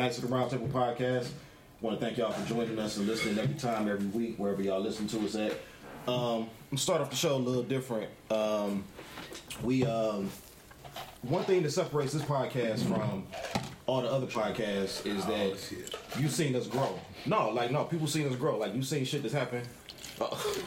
episode of the Roundtable podcast. Want to thank y'all for joining us and listening every time, every week, wherever y'all listen to us at. Um, I'm start off the show a little different. Um, we um, one thing that separates this podcast from all the other podcasts is that you've seen us grow. No, like no, people seen us grow. Like you seen shit that's happened. Oh.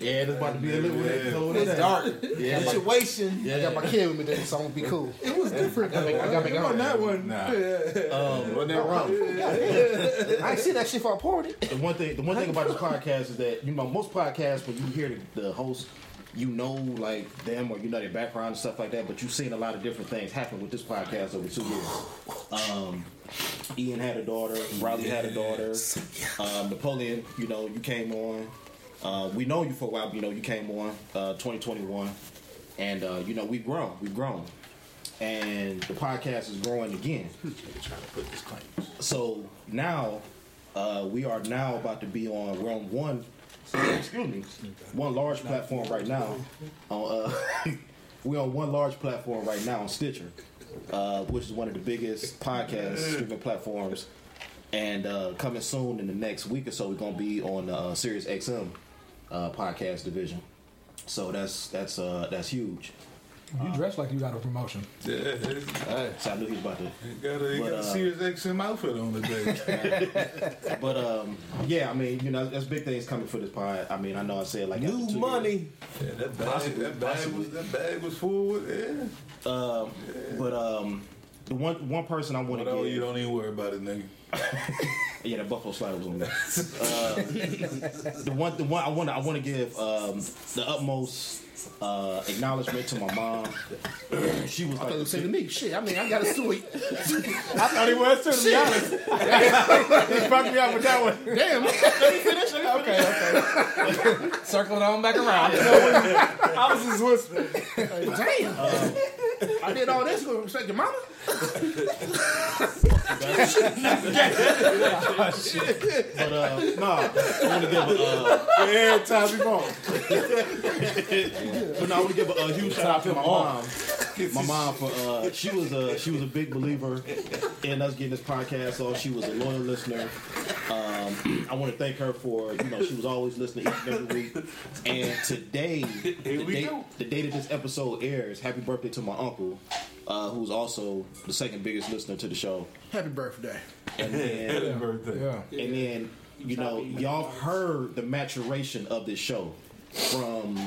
yeah, it's about to be a little bit cold. It's dark. Yeah, Situation. Yeah. I got my kid with me today, so I'm gonna be cool. It was different. I got I got on that one. Nah. um, Wasn't that wrong? I see that shit for I poured it. the one thing the one thing about this podcast is that you know most podcasts when you hear the, the host you know like them or you know their background and stuff like that but you've seen a lot of different things happen with this podcast over two years um, ian had a daughter riley had a daughter um, napoleon you know you came on uh, we know you for a while but, you know you came on uh, 2021 and uh, you know we've grown we've grown and the podcast is growing again Trying to put this claim. so now uh, we are now about to be on. We're on one. Excuse me, one large platform right now. On uh, we're on one large platform right now on Stitcher, uh, which is one of the biggest podcast streaming platforms. And uh, coming soon in the next week or so, we're gonna be on the uh, Sirius XM uh, podcast division. So that's that's uh, that's huge. You dress like you got a promotion. Yeah, it's- So I knew he was about to you got a, you But, got a uh, Sirius XM outfit on today. But um, yeah, I mean, you know, there's big things coming for this pod. I mean, I know I said like New two money. yeah, that bag, Possibly, that bag possibly. was that bag was full with yeah. years. Um, but um, the one one person I want to oh, give, you don't even worry about it, nigga. yeah, the Buffalo Slider was on there. uh, the one, the one I want, to I want to give um, the utmost uh, acknowledgement to my mom. She was I thought like, you was to me, shit. I mean, I got a sweet. I thought he was too, to be honest. he fucked me up with that one. Damn. Let me finish it. Okay, okay. Circling on back around. I was just whispering. Damn. I did all this to respect your mama. But uh, nah, I want to give a, uh, Every time we but no, I want to give a, a huge shout out to my mom. My mom for uh, she was a she was a big believer in us getting this podcast. So she was a loyal listener. Um, I want to thank her for you know she was always listening each and every week. And today, the day, the day that this episode airs, happy birthday to my uncle, uh, who's also the second biggest listener to the show. Happy birthday. And then Happy birthday. Yeah. and then, you know, y'all heard the maturation of this show from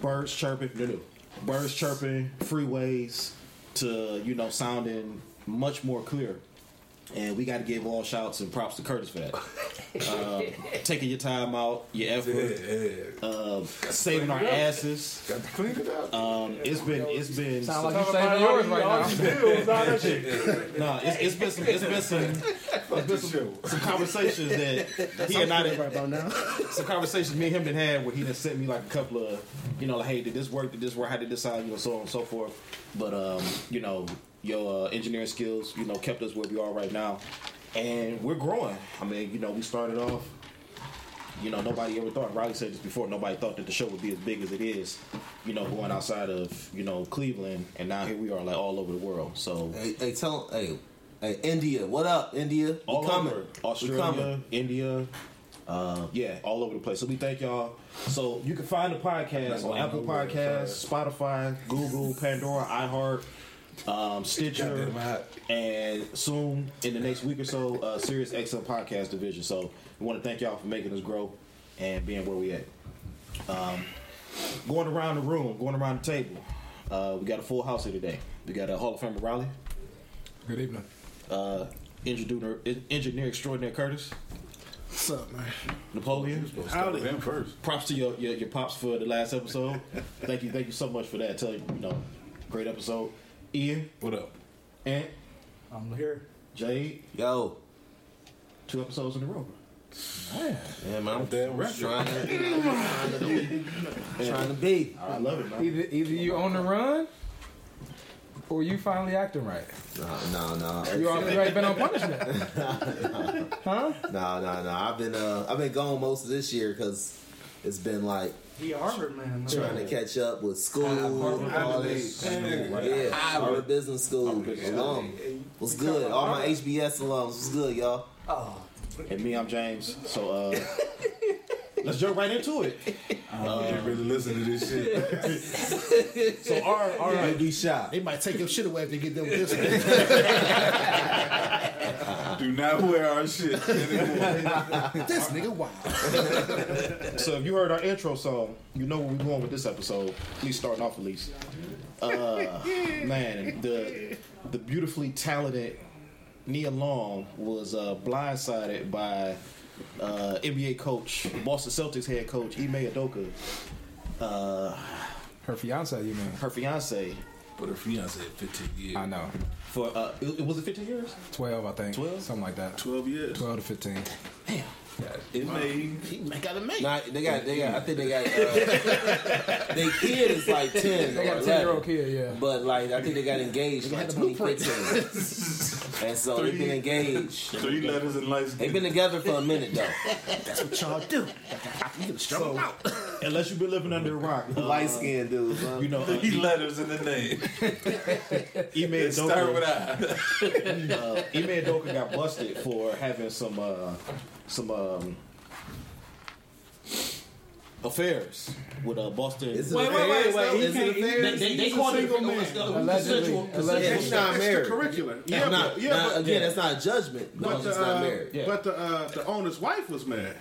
birds chirping, no, no, birds chirping, freeways to, you know, sounding much more clear. And we got to give all shouts and props to Curtis for that. Uh, taking your time out, your effort, yeah. uh, saving our asses. Got to clean it up. Um, it's been, it's been, Sound like you saving yours right now. no, it's, it's been some, it's been some, it's been some, some conversations that he and I did, Right about now. some conversations me and him done had where he done sent me like a couple of, you know, like, hey, did this work? Did this work? How did this sound? You know, so on and so forth. But um, you know, your uh, engineering skills, you know, kept us where we are right now, and we're growing. I mean, you know, we started off. You know, nobody ever thought. Riley said this before. Nobody thought that the show would be as big as it is. You know, going outside of you know Cleveland, and now here we are, like all over the world. So Hey, hey, tell hey, hey, India, what up, India? We all coming. over Australia, coming. India, uh, yeah, all over the place. So we thank y'all. So you can find the podcast on Apple Podcasts, Spotify, Google, Pandora, iHeart, um, Stitcher, and soon in the next week or so, uh, Sirius XM Podcast Division. So we want to thank y'all for making us grow and being where we at. Um, going around the room, going around the table. Uh, we got a full house here today. We got a Hall of Famer Riley, Good evening. uh, engineer, engineer extraordinaire Curtis, What's up, man? Napoleon. Supposed to start with him first. Props to your, your your pops for the last episode. thank you, thank you so much for that. Tell you, you know, great episode. Ian, What up? Ant, I'm here. Jade, Yo, two episodes in a row. yeah, man, I'm Damn record. trying to, trying to be, trying to be. I love it, man. Either either you on the run, or you finally acting right. No, no, no, You already, you already been on punishment. huh? no, no, no. I've been, uh, I've been gone most of this year because it's been like He a Harvard man. though. trying to catch up with school, Harvard all Business this. Yeah, Harvard Business School. Alum. What's good? All my HBS alums. What's good, y'all? And me, I'm James. So uh, let's jump right into it. I can't really listen to this shit. So our our Don't be shy. They might take your shit away if they get them with this. Do not wear our shit anymore. this nigga wild. So if you heard our intro song, you know where we're going with this episode. At least starting off at least. Uh, man, the the beautifully talented Nia Long was uh, blindsided by uh, NBA coach, Boston Celtics head coach Ime Udoka. Uh, Her fiance, you mean? her fiance But her fiance had 15 years. I know. for uh, it, it was it 15 years? 12, I think. 12? Something like that. 12 years. 12 to 15. It made. He got to make. Nah, they got, they got. I think they got. Uh, their kid is like ten. They got a ten year old kid, yeah. But like, I think they got engaged they like had 2015, and so they've been engaged. Three letters in lights. They've been together for a minute though. That's what y'all do. You can struggle out. Unless you've been living under a rock, uh, Light skinned dude. huh? You know, uh, Three letters in the name. Ime Start with Udoka, I. uh, Ime Udoka got busted for having some uh, some um, affairs with uh, Boston. Is it Wait, wait, wait, wait. He Is it a can't- he- fair- they, they, they a called it single man. Allegedly. consensual- Allegedly. Yeah, he's not married. curricular. It's Yeah, not, but, yeah, not- but, again, yeah. it's not a judgment. No, but, he's the, not uh, married. Yeah. but the uh, the owner's wife was married.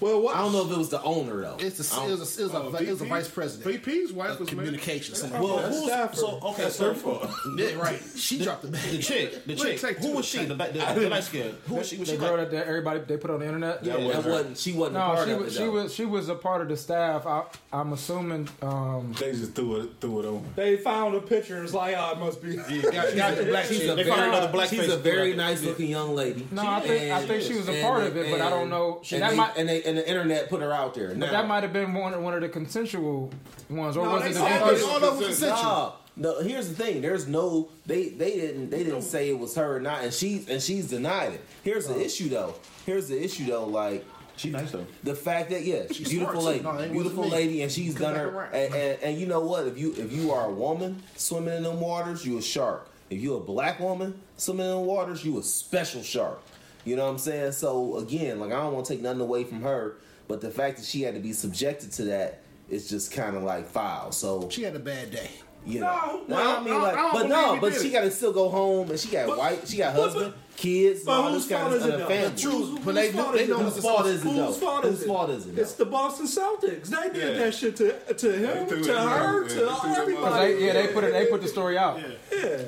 Well, what? I don't know if it was the owner though. It's I a, it was a, it was a, Oh, it was a vice president VP's wife of was married. communications. Well, who's, Stafford. so okay, That's so her. Yeah, right. She dropped the bag. the chick, the Wait, chick, who was she? The, the, the, the light skin. Who was she? Was The she girl like? that that everybody they put on the internet? Yeah, That wasn't. She wasn't a No, part she of was she though. was she was a part of the staff. I, I'm assuming. Um, They just threw it, threw it on. They found a picture and it's like, oh, it must be. Got, got the black She's a They found very, another black she's a very nice looking young lady. no, I think I think she was a and- part of it, but I don't and- know. And, that they, might, and, the internet put her out there. but that might have been one of, one of the consensual ones, or No, was it the said All, it. all consensual. No, no. Here's the thing. There's no. They they didn't they didn't say it was her or not, and she's and she's denied it. Here's the oh. issue though. Here's the issue though. Like She nice though. the fact that yeah, She's beautiful smart, lady. No, beautiful me. lady, and she's Come done her. And, and, and you know what? If you if you are a woman swimming in them waters, you a shark. If you a black woman swimming in the waters, you a special shark. You know what I'm saying? So again, like I don't want to take nothing away from her, but the fact that she had to be subjected to that is just kind of like foul. So She had a bad day. you No, know, well, I mean, like, I but no, but she got to still go home, and she got But- wife, she got but- husband, kids, But all whose this kind fault of is and it though? family. Truth, but they Whose know fault they know it's Whose fault is it Whose though? fault Whose is it? fault is it? It's the Boston Celtics. They did Yeah. that shit to to him, threw to it her, there. to Yeah, they threw them Cause everybody. they, yeah, they put it. They put the story out. I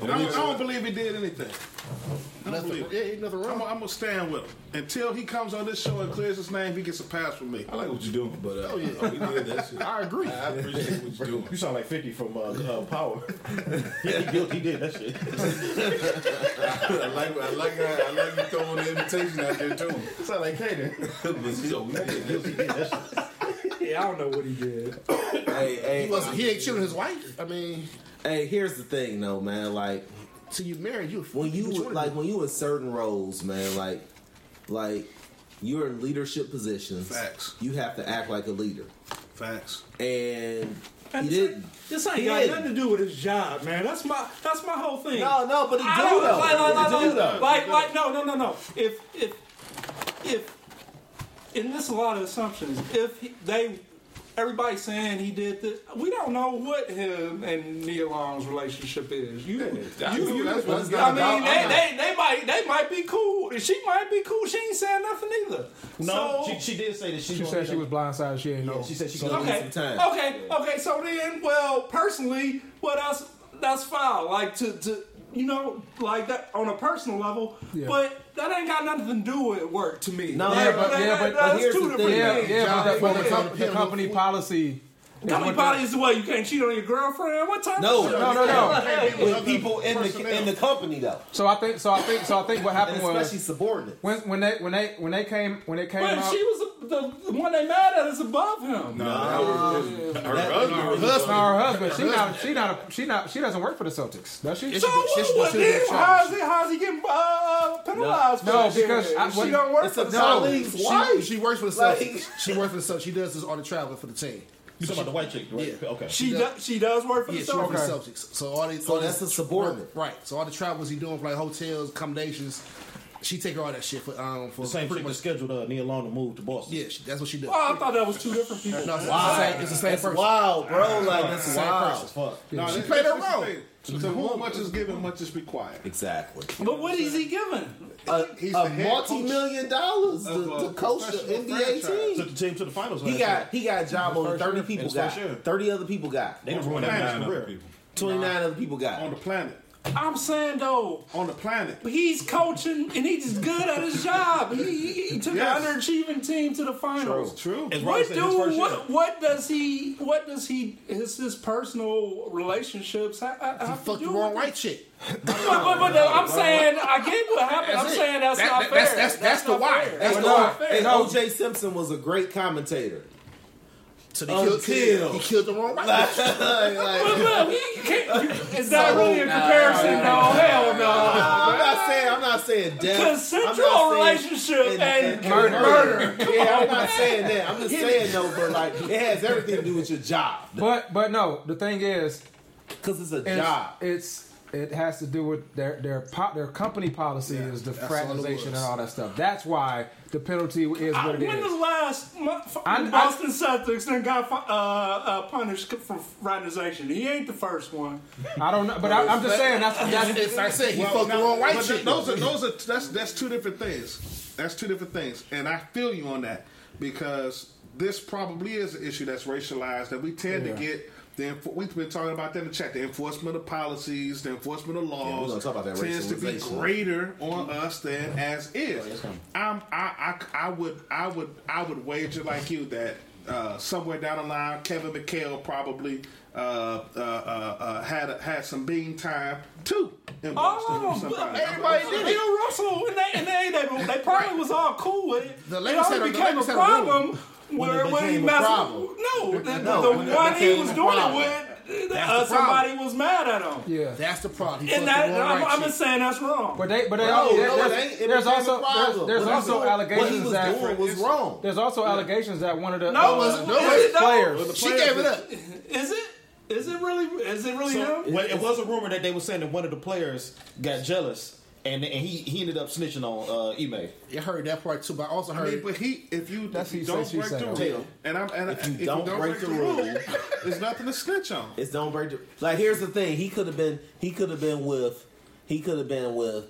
don't, I don't believe he did anything. I don't Nothing, believe yeah, it. ain't nothing I'm, wrong. I'm gonna stand with him until he comes on this show and clears his name. He gets a pass from me. I like what you're doing, but uh, Oh, yeah. oh, did that shit. I agree. I appreciate what you're doing. You sound like 50 from uh, uh, Power. yeah, he, did, he did that shit. I like, I like, how- I like you throwing the invitation out there too. sound like Kaden. but yo, we did that He shit. did. Yeah, I don't know what he did. Hey, hey, He wasn't. Uh, he ain't chilling his wife. I mean, hey, here's the thing, though, man. Like so you married you. when you what wanna like do. when you in certain roles, man. Like, like you're in leadership positions. Facts. You have to act like a leader, Facts. and And he didn't. This ain't He got didn't. nothing to do with his job, man. That's my that's my whole thing. No, no, but it do though. like, like, like, like, like, like, no, no, no, no. If if if and this is a lot of assumptions. If he, they everybody's saying he did this, we don't know what him and Nia Long's relationship is. You, you, you, that's what it's I mean, about. they, they, they might they might be cool. She might be cool. She ain't saying nothing either. No, so, she, she did say that she, She said she was blindsided. She ain't know. Yeah, she said she So gonna need Okay. some time. Okay. Okay. So then, well, personally, well, that's that's foul. Like to to you know, like that on a personal level. Yeah. But that ain't got nothing to do with work to me. No, yeah, but- yeah, but- but that's here's two the different thing. Yeah, things. yeah, but, the, but the, Ford com- him the company policy How many bodies away? You can't cheat on your girlfriend? What time? No, No, no, no. With people in the in the company though, So I think, so I think, so I think what and happened was especially subordinates. when when they when they when they came when they came But out. she was the, the one they mad at is above him. No, that was his, her husband. No, her husband. She not. She not. A, she not. She doesn't work for the Celtics, does she? So what, what then? How is he? How is he getting uh, penalized? No, for that because? I- she don't work for the no. Celtics. colleague's She, she works for the Celtics. she works for the Celtics. She does this on the travel for the team. You talking about the white chick, right? Yeah. Okay. She does. She does work for Yeah, the she works Celtics. for the Celtics. So all these, So all that's these- a subordinate. right? So all the travels he doing for like hotels, accommodations, she take her all that shit for um for the same pretty chick that much. scheduled uh, Nia Long to move to Boston. Yeah, she, that's what she does. Oh, I thought that was two different people. no, it's, Wow. the same, it's the same That's person. Wow, bro. Like that's Same wild. person. Fuck. No, She played her that's the role. Thing. To whom much is given, much is required. Exactly. But what is he giving? A, uh, He's a the head multi-million dollars of to, a to coach the professional NBA franchise. team. Took the team to the finals. He last got year. he got a job on thirty people got first year. thirty other people got They done ruined that Nine man's other career. people. twenty nine other people got. on got. the planet. I'm saying though, On the planet. he's coaching and he's just good at his job. He, he, he took Yes. an underachieving team to the finals. True. As Ronnie What do what, what does he what does he his his personal relationships ha- ha- He to fucked the do wrong with white chick. But, but, but no, I'm saying I get what happened. I'm it. saying that's That- not that- fair. that's- that's- that's the not why. fair. That's That's the not why. fair. And OJ Simpson was a great commentator. So they killed, Until- he killed the wrong white bitch. Like, But look, you can't, you, is that really a comparison? No, hell no. I'm not saying I'm not saying death. I'm Consensual not saying- relationship and, murder. murder. Yeah, I'm not saying that. I'm just saying though, but like it has everything to do with your job But but no, the thing is, because it's a it's, job. it's it has to do with their their po- their company policy is the that's all it fraternization and all that stuff. That's why the penalty is I- what it when is. the last month, I- I- Boston Celtics then got uh, uh, punished for fraternization? He ain't the first one. I don't know, but I, I'm just saying that's that's It's like I said, he Well, fucked the wrong white but chick. Those are those are that's that's two different things. That's two different things, and I feel you on that because this probably is an issue that's racialized that we tend Yeah. to get. The, enfor- we've been talking about that in the chat. The enforcement of policies, the enforcement of laws, gonna talk about that tends to be greater on us than as is. I'm, I, I, I would, I would, I would wager like you that uh, somewhere down the line, Kevin McHale probably uh, uh, uh, uh, had had some bean time too in Boston. Oh, with everybody did it. Bill Russell, and they, and they, they, they probably was all cool with it. The it only had a- the became a a rule. problem where it when he a messed. problem. No, the, No, the when it one he was doing it with, uh, somebody was mad at him. yeah. That's the problem. He And that, the I'm, white I'm just saying that's wrong. But they but they No, also, no, there's, it ain't. It there's also there's, there's What also was- allegations what he was that doing was wrong. there's also allegations that one of the no, uh, is, no, is it players. She gave it up. Is it? Is it really? Is it really So, him? well, it was a rumor that they were saying that one of the players got jealous, and and he, he ended up snitching on uh, Ime. You heard that part too, but I also I heard mean, but he, if you, if you don't break said. the rule, and I'm, and If you if don't break the rule, there's nothing to snitch on. It's don't break the like. Here's the thing. He could have been. He could have been with. He could have been with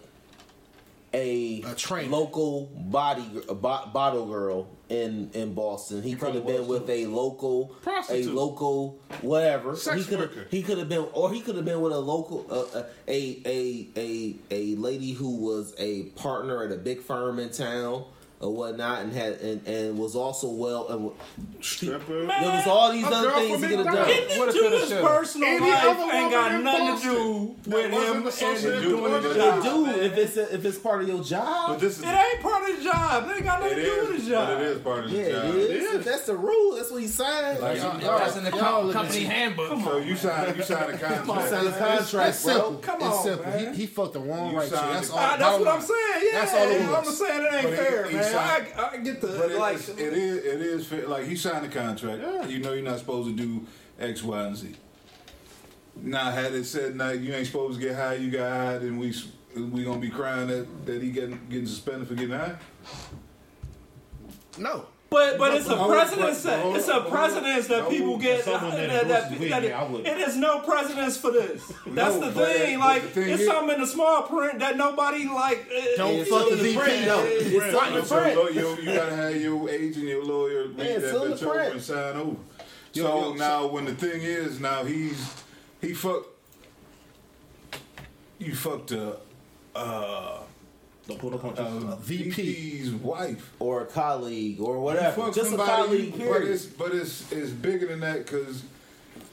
a, A trainer. local body a bo- bottle girl in in Boston. He, could have been was, with a local a local whatever. Sex he could worker. have he could have been or he could have been with a local uh, a a a a lady who was a partner at a big firm in town or whatnot and had and, and was also well and Stripper. Man, there was all these other things from he could have done. Getting What into if his should've? personal Any life other ain't woman got nothing to do with him and doing it. his It job. do if it's if it's part of your job. But this is It ain't part of his job. It ain't got nothing to do with is, his but job. it is part of the Yeah, job. it is. If that's the rule, that's what he signed. Like, y'all, That's uh, in the y'all com- look at company you. handbook. So you sign you sign a He signed a contract, It's simple. bro. Come it's on, simple. man. He, he fucked the wrong right That's all. That's what I'm line. saying. Yeah, That's all it was. I'm saying it ain't fair, man. Signed- I, I get the But like. it, is it is fair. like he signed a contract. You know you're not supposed to do X, Y, and Z. Now had it said now you ain't supposed to get high, you got high, then we we gonna be crying that, that he getting getting suspended for getting high. No. But but it's a Hold- precedence. that It's a hold- precedence that people get. that that- that- that- yeah, it is no precedence for this. That's No, the thing. but Like the thing it's is- something in the small print that nobody like. uh, Don't it's fuck in the VP, print. though. It's It's right the print. lo- you, you gotta have your agent, your lawyer read Yeah, that seal the bitch over and sign over. So yo, now when the thing is now he's he fucked you fucked up. uh Don't pull no punches. uh, VP's wife. or a colleague or whatever. fuck Just a somebody, colleague. but it's but it's it's bigger than that because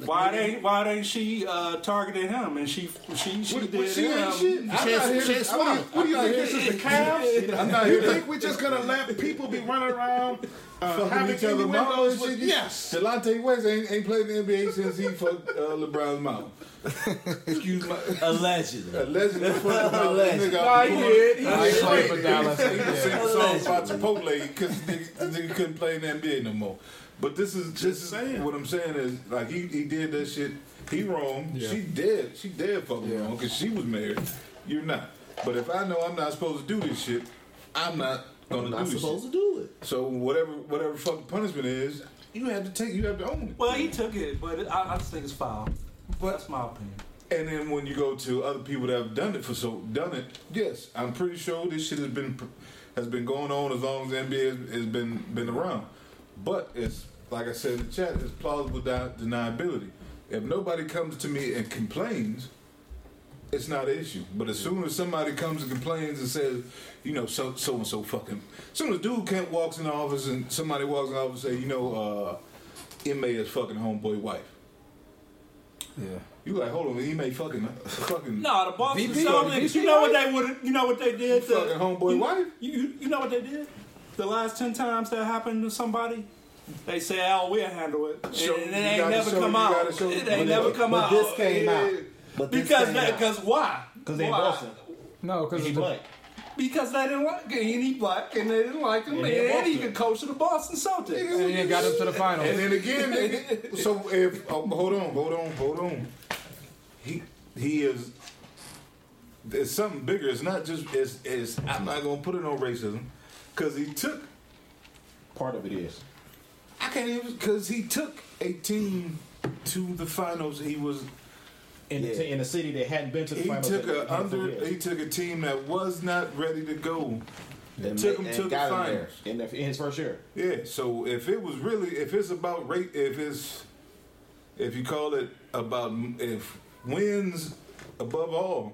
Why they why they she uh, targeted him and she she she What- did what, she him. ain't shit. I'm She not here to- ain't I'm. What do you think this is the Cavs? I'm not You here to- think we're just gonna let people be running around uh, fucking having each other mouths innuendos and with yes? Delonte West ain't, ain't played in the NBA since he fucked uh, LeBron's mouth. Excuse my Allegedly. allegedly fucked the. Allegedly. Nigga Nah, out he did. He did. He played for Dallas. He was singing songs about Chipotle because nigga, nigga couldn't play in the NBA no more. But this is this saying. what I'm saying is like he, he did that shit. He wrong. She dead. She dead fucking wrong because she was married. You're not. But if I know I'm not supposed to do this shit, I'm not gonna I'm do not this supposed shit. to do it. So whatever whatever fucking punishment is, you have to take. You have to own it. Well, he took it, but I, I just think it's foul. But That's my opinion. And then when you go to other people that have done it for so done it, yes, I'm pretty sure this shit has been has been going on as long as the NBA has, has been been around. But it's like I said in the chat, it's plausible deniability. If nobody comes to me and complains, it's not an issue. But as soon as somebody comes and complains and says, you know, so so and so fucking, as soon as dude Kent walks in the office and somebody walks in the office and say, you know, uh, Inmate is fucking homeboy wife. Yeah. You like, hold on, he may fucking fucking No, the Boston VP, Celtics. VP, You know what they would. You know what they did. to- fucking homeboy you, wife. You, you you know what they did? The last ten times that happened to somebody, they say, "Oh, we'll handle it," and Show- it ain't never show- come out. show- It ain't never come but out. this came Yeah. out. But Because that, because why? Because they in Boston. No, because He black. Because they didn't like him. And he black, and they didn't like him, And and, he in he Boston. could coach the Boston Celtics. and he got up to the finals. And then again, nigga, so if oh, hold on, hold on, hold on, he he is. There's something bigger. It's not just. It's. it's I'm not gonna put it on racism, because he took. Part of it is. I can't even because he took a team to the finals. He was. In, the, Yeah. t- in a city that hadn't been to the He finals. took in- a in under. four years. He took a team that was not ready to go. And took ma- him to the got him there. finals. in, the, in his first year. Yeah, so if it was really, if it's about rate, if it's, if you call it about, if wins above all,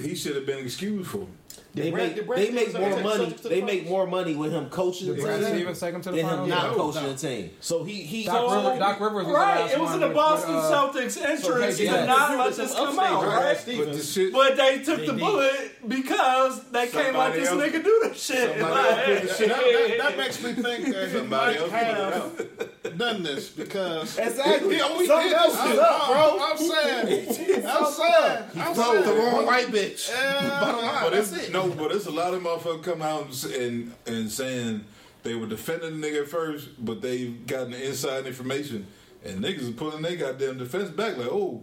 he should have been excused for. it. They Brad- make Brad they make more money. The They make more money with him coaching the team Stevens take him to the than him finals. not No, coaching no. the team. So he he Doc, So- Rivers, Doc Rivers was right, the last it was in the Boston with, uh, Celtics interest hey, to not let this come out, right? right? But the shit, But they took They the did. bullet because they can't let this else- nigga do this shit. somebody else put the shit That, that, that makes me think that he Somebody might else put it have done this because Exactly. He always Something did. else is up, bro. I'm saying, I'm saying, I'm Throw the wrong white bitch. Bottom line, But that's it's it. no, but it's a lot of motherfuckers come out and and, and saying they were defending the nigga at first, but they gotten the inside information, and niggas is pulling their goddamn defense back like, oh.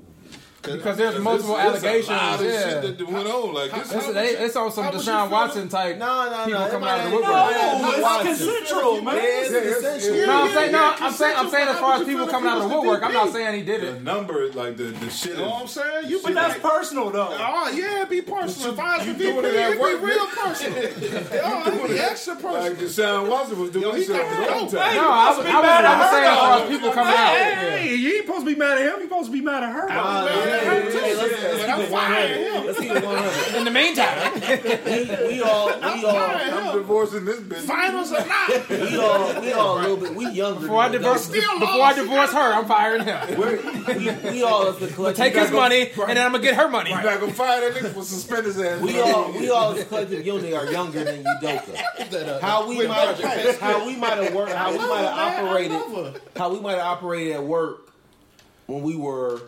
Because there's multiple There's- there's allegations. A lot of yeah. shit that went on. Like this, It's, they, it's on some how was you Deshaun feeling? Watson type. No, no, People coming out of the woodwork. everybody- No, it's Watson. consensual, man. Yeah, it's consensual. No, I'm saying no. I'm saying I'm saying as far as people coming out of the woodwork, I'm not saying he did it. the it. number, like the the shit. You know what I'm saying? You But be that's personal, though. Oh yeah, be personal. If I was you the doing VP, it at it'd be work, real personal. oh, it'd be extra like personal. Deshaun Watson was doing Yo, he himself got his to own go. time. No, I was, I was, I was saying as far as people coming out. Hey, you ain't supposed to be mad at him. You supposed to be mad at her. Uh, man, yeah, that yeah, hurt too. yeah, let's- let's keep it 100. Let's keep it 100. In the meantime, We, we all, we all, I'm divorcing this bitch. Finals or not, we all, we all a little bit. We younger. before I divorce. Still before I divorce her, I'm firing him. we, we all as the collective. Take his money, and then I'm gonna get her money. You not gonna fire that nigga for suspend his ass. We all, we all as a collective unit are younger than Udoka. How we might, how we might have worked, how we might have operated, how we might have operated at work when we were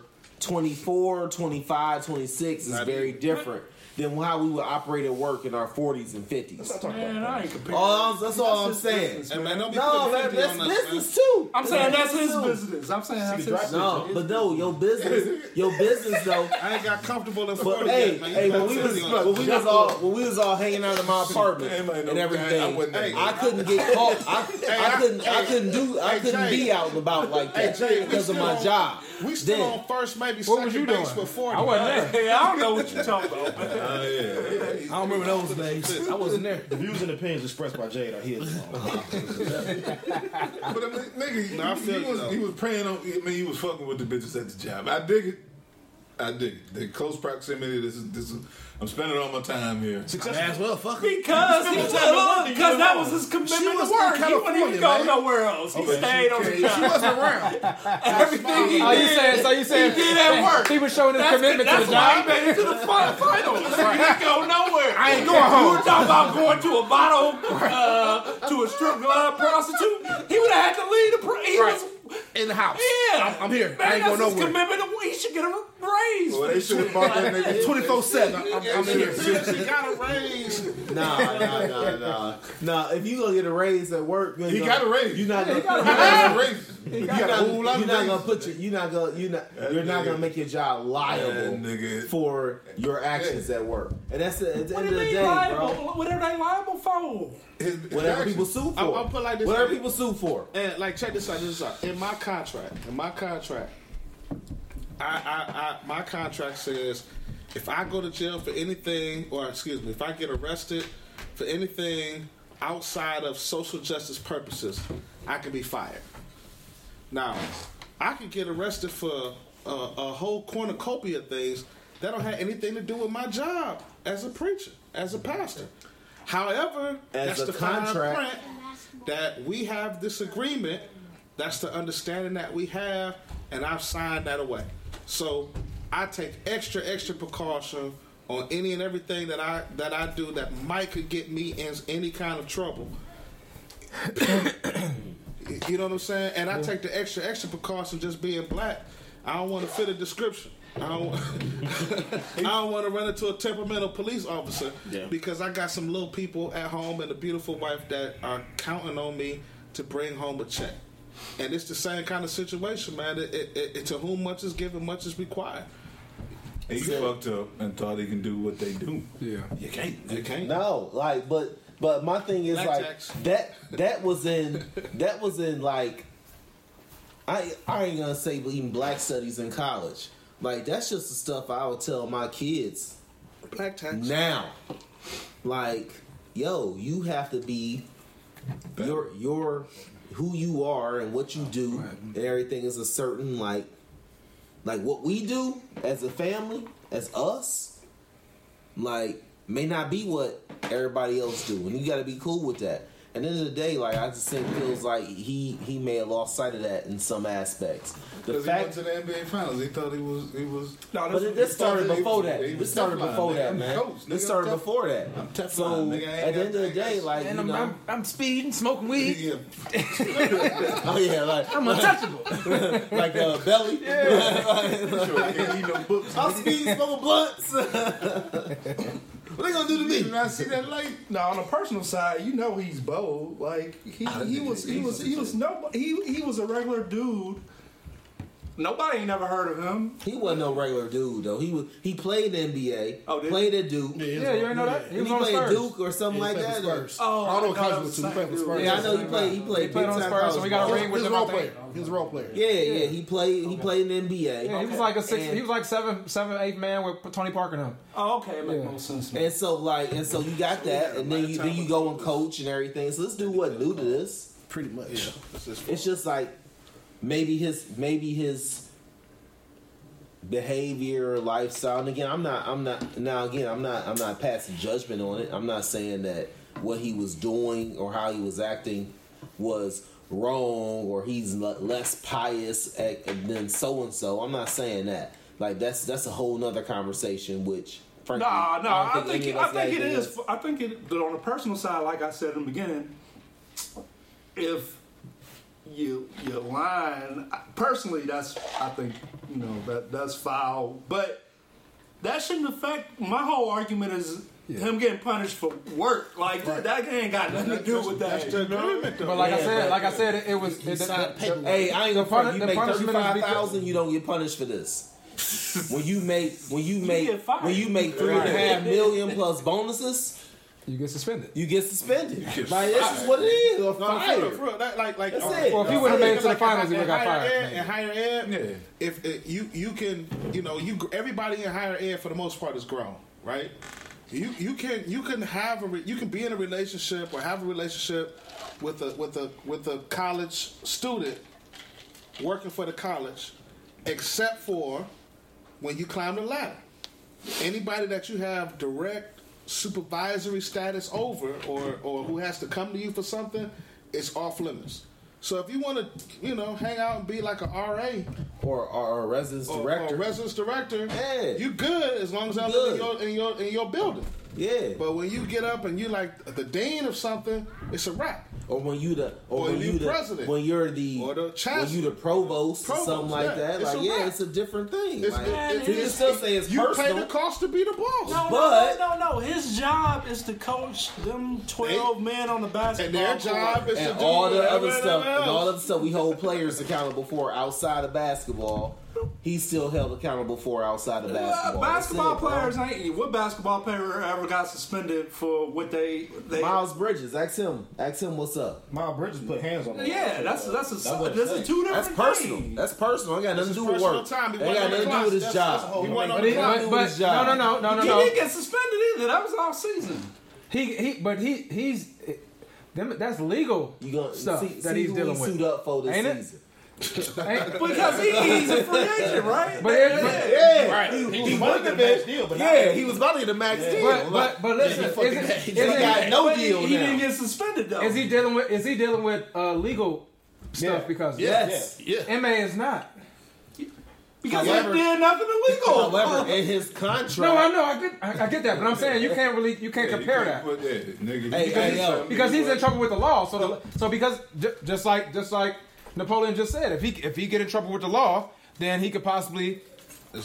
24, 25, 26 is very different than how we would operate at work in our 40s and 50s. Man, I ain't comparing. All I'm, that's all I'm saying. And man, don't be No, man, 50 that's on us, too. I'm saying that's his too. business. I'm saying that's his No, but no, your business, your business though. I ain't got comfortable in But 40 hey, yet, man. You hey, when we was 50 on us. when we was all when we was all hanging out in my apartment Hey, man, and everything, I, couldn't get caught. I, I I- couldn't I couldn't do I couldn't be out and about like that because of my job. We still on first, maybe second was you base doing? for 40. I wasn't there. I don't know what you're talking about, man. Yeah. I don't remember those days. I wasn't there. The views and opinions expressed by Jade are his. But I mean, nigga, No, I he, feel he was he was praying on. I mean, he was fucking with the bitches at the job. I dig it. I dig. The close proximity. This is this is. I'm spending all my time here. May as well, fuck it. Because he was, because that was his commitment She was to work. in He wouldn't even go man. nowhere else. He stayed on the She job. wasn't around. Everything he Oh, you did, saying? So you saying he did at work. He was showing his That's, commitment to that's the why job. he made it to the fi- finals. He didn't go nowhere. I ain't going You home. were talking about going to a bottle, uh, to a strip club prostitute. He would have had to leave the. Pro- he Right. was, In the house. yeah, I'm, I'm here. Man, I ain't going that's his nowhere. commitment. to- He should get a raise. Well, they should have bought that nigga 24 7. I'm, I'm in here. She got a raise. Nah, nah, nah, nah. Nah, if you gonna get a raise at work, you He gonna- got a raise. You're not gonna. He got a raise. You're got a not, whole lot you're not gonna put your. You're not gonna. You're not. You're not gonna make your job liable That nigga- for your actions at work. And that's the, at the What end of the day, liable? bro. What are they liable for? His- Whatever his people sue for. I'll- I'll put like this. Whatever people sue for. And like, check this out. This is out. In my contract, in my contract, I, I, I, my contract says if I go to jail for anything, or excuse me, if I get arrested for anything outside of social justice purposes, I can be fired. Now, I could get arrested for a, a whole cornucopia of things that don't have anything to do with my job as a preacher, as a pastor. However, As that's a the fine contract- print that we have this agreement. That's the understanding that we have, and I've signed that away. So I take extra, extra precaution on any and everything that I that I do that might could get me in any kind of trouble. you know what I'm saying? And I take the extra, extra precaution just being black. I don't want to fit a description. I don't, I don't want to run into a temperamental police officer Yeah. because I got some little people at home and a beautiful wife that are counting on me to bring home a check. And it's the same kind of situation, man. It, it, it, to whom much is given, much is required. And you fucked up and thought he can do what they do. Yeah. You can't. You can't. No, like, but but my thing is Black like tax. that. That was in. That was in like. I I ain't gonna say even black studies in college. Like that's just the stuff I would tell my kids Black tax. now. Like, yo, you have to be your your who you are and what you do and everything is a certain like like what we do as a family, as us, like may not be what everybody else do. And you gotta be cool with that. At the end of the day, like I just think feels like he he may have lost sight of that in some aspects. The Because he went to the NBA Finals, he thought he was he was. No, but it, this started He- before that. This started before nigga. that, man. coach, This started I'm before that. I'm Teflon, So nigga. At the end of the day, like And you I'm, know, I'm, I'm speeding, smoking weed. Yeah. oh yeah, like I'm untouchable. like uh, belly. Sure, can't eat no books. I'm speeding, smoking blunts. What they gonna do to Did you me? not see that light? No, on the personal side, you know he's bold. Like he, he was he was he was no he he was a regular dude. Nobody ain't never heard of him. He wasn't no regular dude though. He was he played the NBA. Oh, did played at Duke. Yeah, he was Yeah, you ain't know that? He Did was he on the play at Spurs. Duke or something Yeah, like he played that? Spurs. Oh, I don't know I what college that he was went to. He played for the Spurs. Yeah, I know he played. He played. He played on big Spurs, so we got a ring He with was a him. I role player. He was a role player. Yeah, yeah, he played. He played in the NBA. Yeah, he was like a six. And- he was like seven, seven, eight man with Tony Parker and him. Oh, okay, it makes Yeah. more sense. And so like, and so you got that, and then you then you go and coach and everything. So this dude wasn't new to this. Pretty much. Yeah. It's just like maybe his maybe his behavior, lifestyle. And again, I'm not I'm not now again I'm not I'm not passing judgment on it. I'm not saying that what he was doing or how he was acting was wrong or he's less pious than so and so. I'm not saying that. Like that's that's a whole nother conversation. Which frankly, Nah, nah. I think any it, I think it is. I think it. But on the personal side, like I said in the beginning, if you you lying, personally, that's I think you know that that's foul. But that shouldn't affect my whole argument. Is him getting punished for work? Like that, that ain't got nothing to do with that. That's the agreement, though. But like I said, but- like I said, it, it was. It, the, signed the- Hey, I ain't gonna puni- front. You make punishment thirty is five because- thousand, you don't get punished for this. when you make when you make get fired. when you make three and a half million plus bonuses, you get suspended. you get suspended. Like this is what it is. Or No, for real, fired. for real. That, like, like, That's uh, it. Well, if he uh, would've made it to the finals, he in would've got higher fired, ed- In higher ed, Yeah. if uh, you you can, you know, you everybody in higher ed for the most part is grown, right? You you can you can have a re, you can be in a relationship or have a relationship with a with a with a college student working for the college, except for when you climb the ladder. Anybody that you have direct supervisory status over, or or who has to come to you for something, it's off limits. So if you want to, you know, hang out and be like a RA or, or a residence or, director. or residence director, Yeah. you good as long as I live in your in your in your building. yeah. But when you get up and you like the dean of something, it's a wrap. Or when you the or Or when you you the president. when you're the Or the when chancellor. you the provost, or Provost, something like that. It's Like yeah, wrap. it's a different thing. It's, like, Man, it- you it- can still say it's you pay the cost to be the boss. No, But- no, no, no, no. His job is to coach them twelve men on the basketball and their job court. is and to do all the other stuff, else. and all the stuff we hold players accountable for outside of basketball, he's still held accountable for outside of Well, basketball. That's basketball it, bro. players ain't. What basketball player ever got suspended for what they they? Miles Bridges, ask him. Ask him what's up. Miles Bridges put hands on. him. Yeah, that's that's a That wasn't that's a safe. two That's personal. things. That's personal. Ain't got nothing to do with work. time. He Ain't got nothing to do with his That's- job. that's the whole He wasn't on But the Nothing but, to do but his job. no, no, no, no, no, he no. didn't get suspended either. That was off season. He he, but he he's them, that's legal You gonna stuff see, that see he's who dealing he with. suit up for this Ain't season. Ain't- Because he, he's a free agent, right? But it- but- Yeah, Right. He, He, he, he wanted wanted the to max deal, but Yeah, he was about to get a max deal. But but but listen, fucking is, it, bad. is, he got no But he, deal he now. didn't get suspended though. is he dealing with is he dealing with uh, legal stuff Yeah. because Yes. Yeah. MA is not. because However- he did nothing illegal. However, in his contract, No, I know, I get I, I get that, but I'm saying you can't really you can't Yeah, compare you that. can't put that, nigga. Hey, You hey, can't yo. because he's in trouble with the law. So, the, so because ju- just like just like Napoleon just said, if he if he get in trouble with the law, then he could possibly,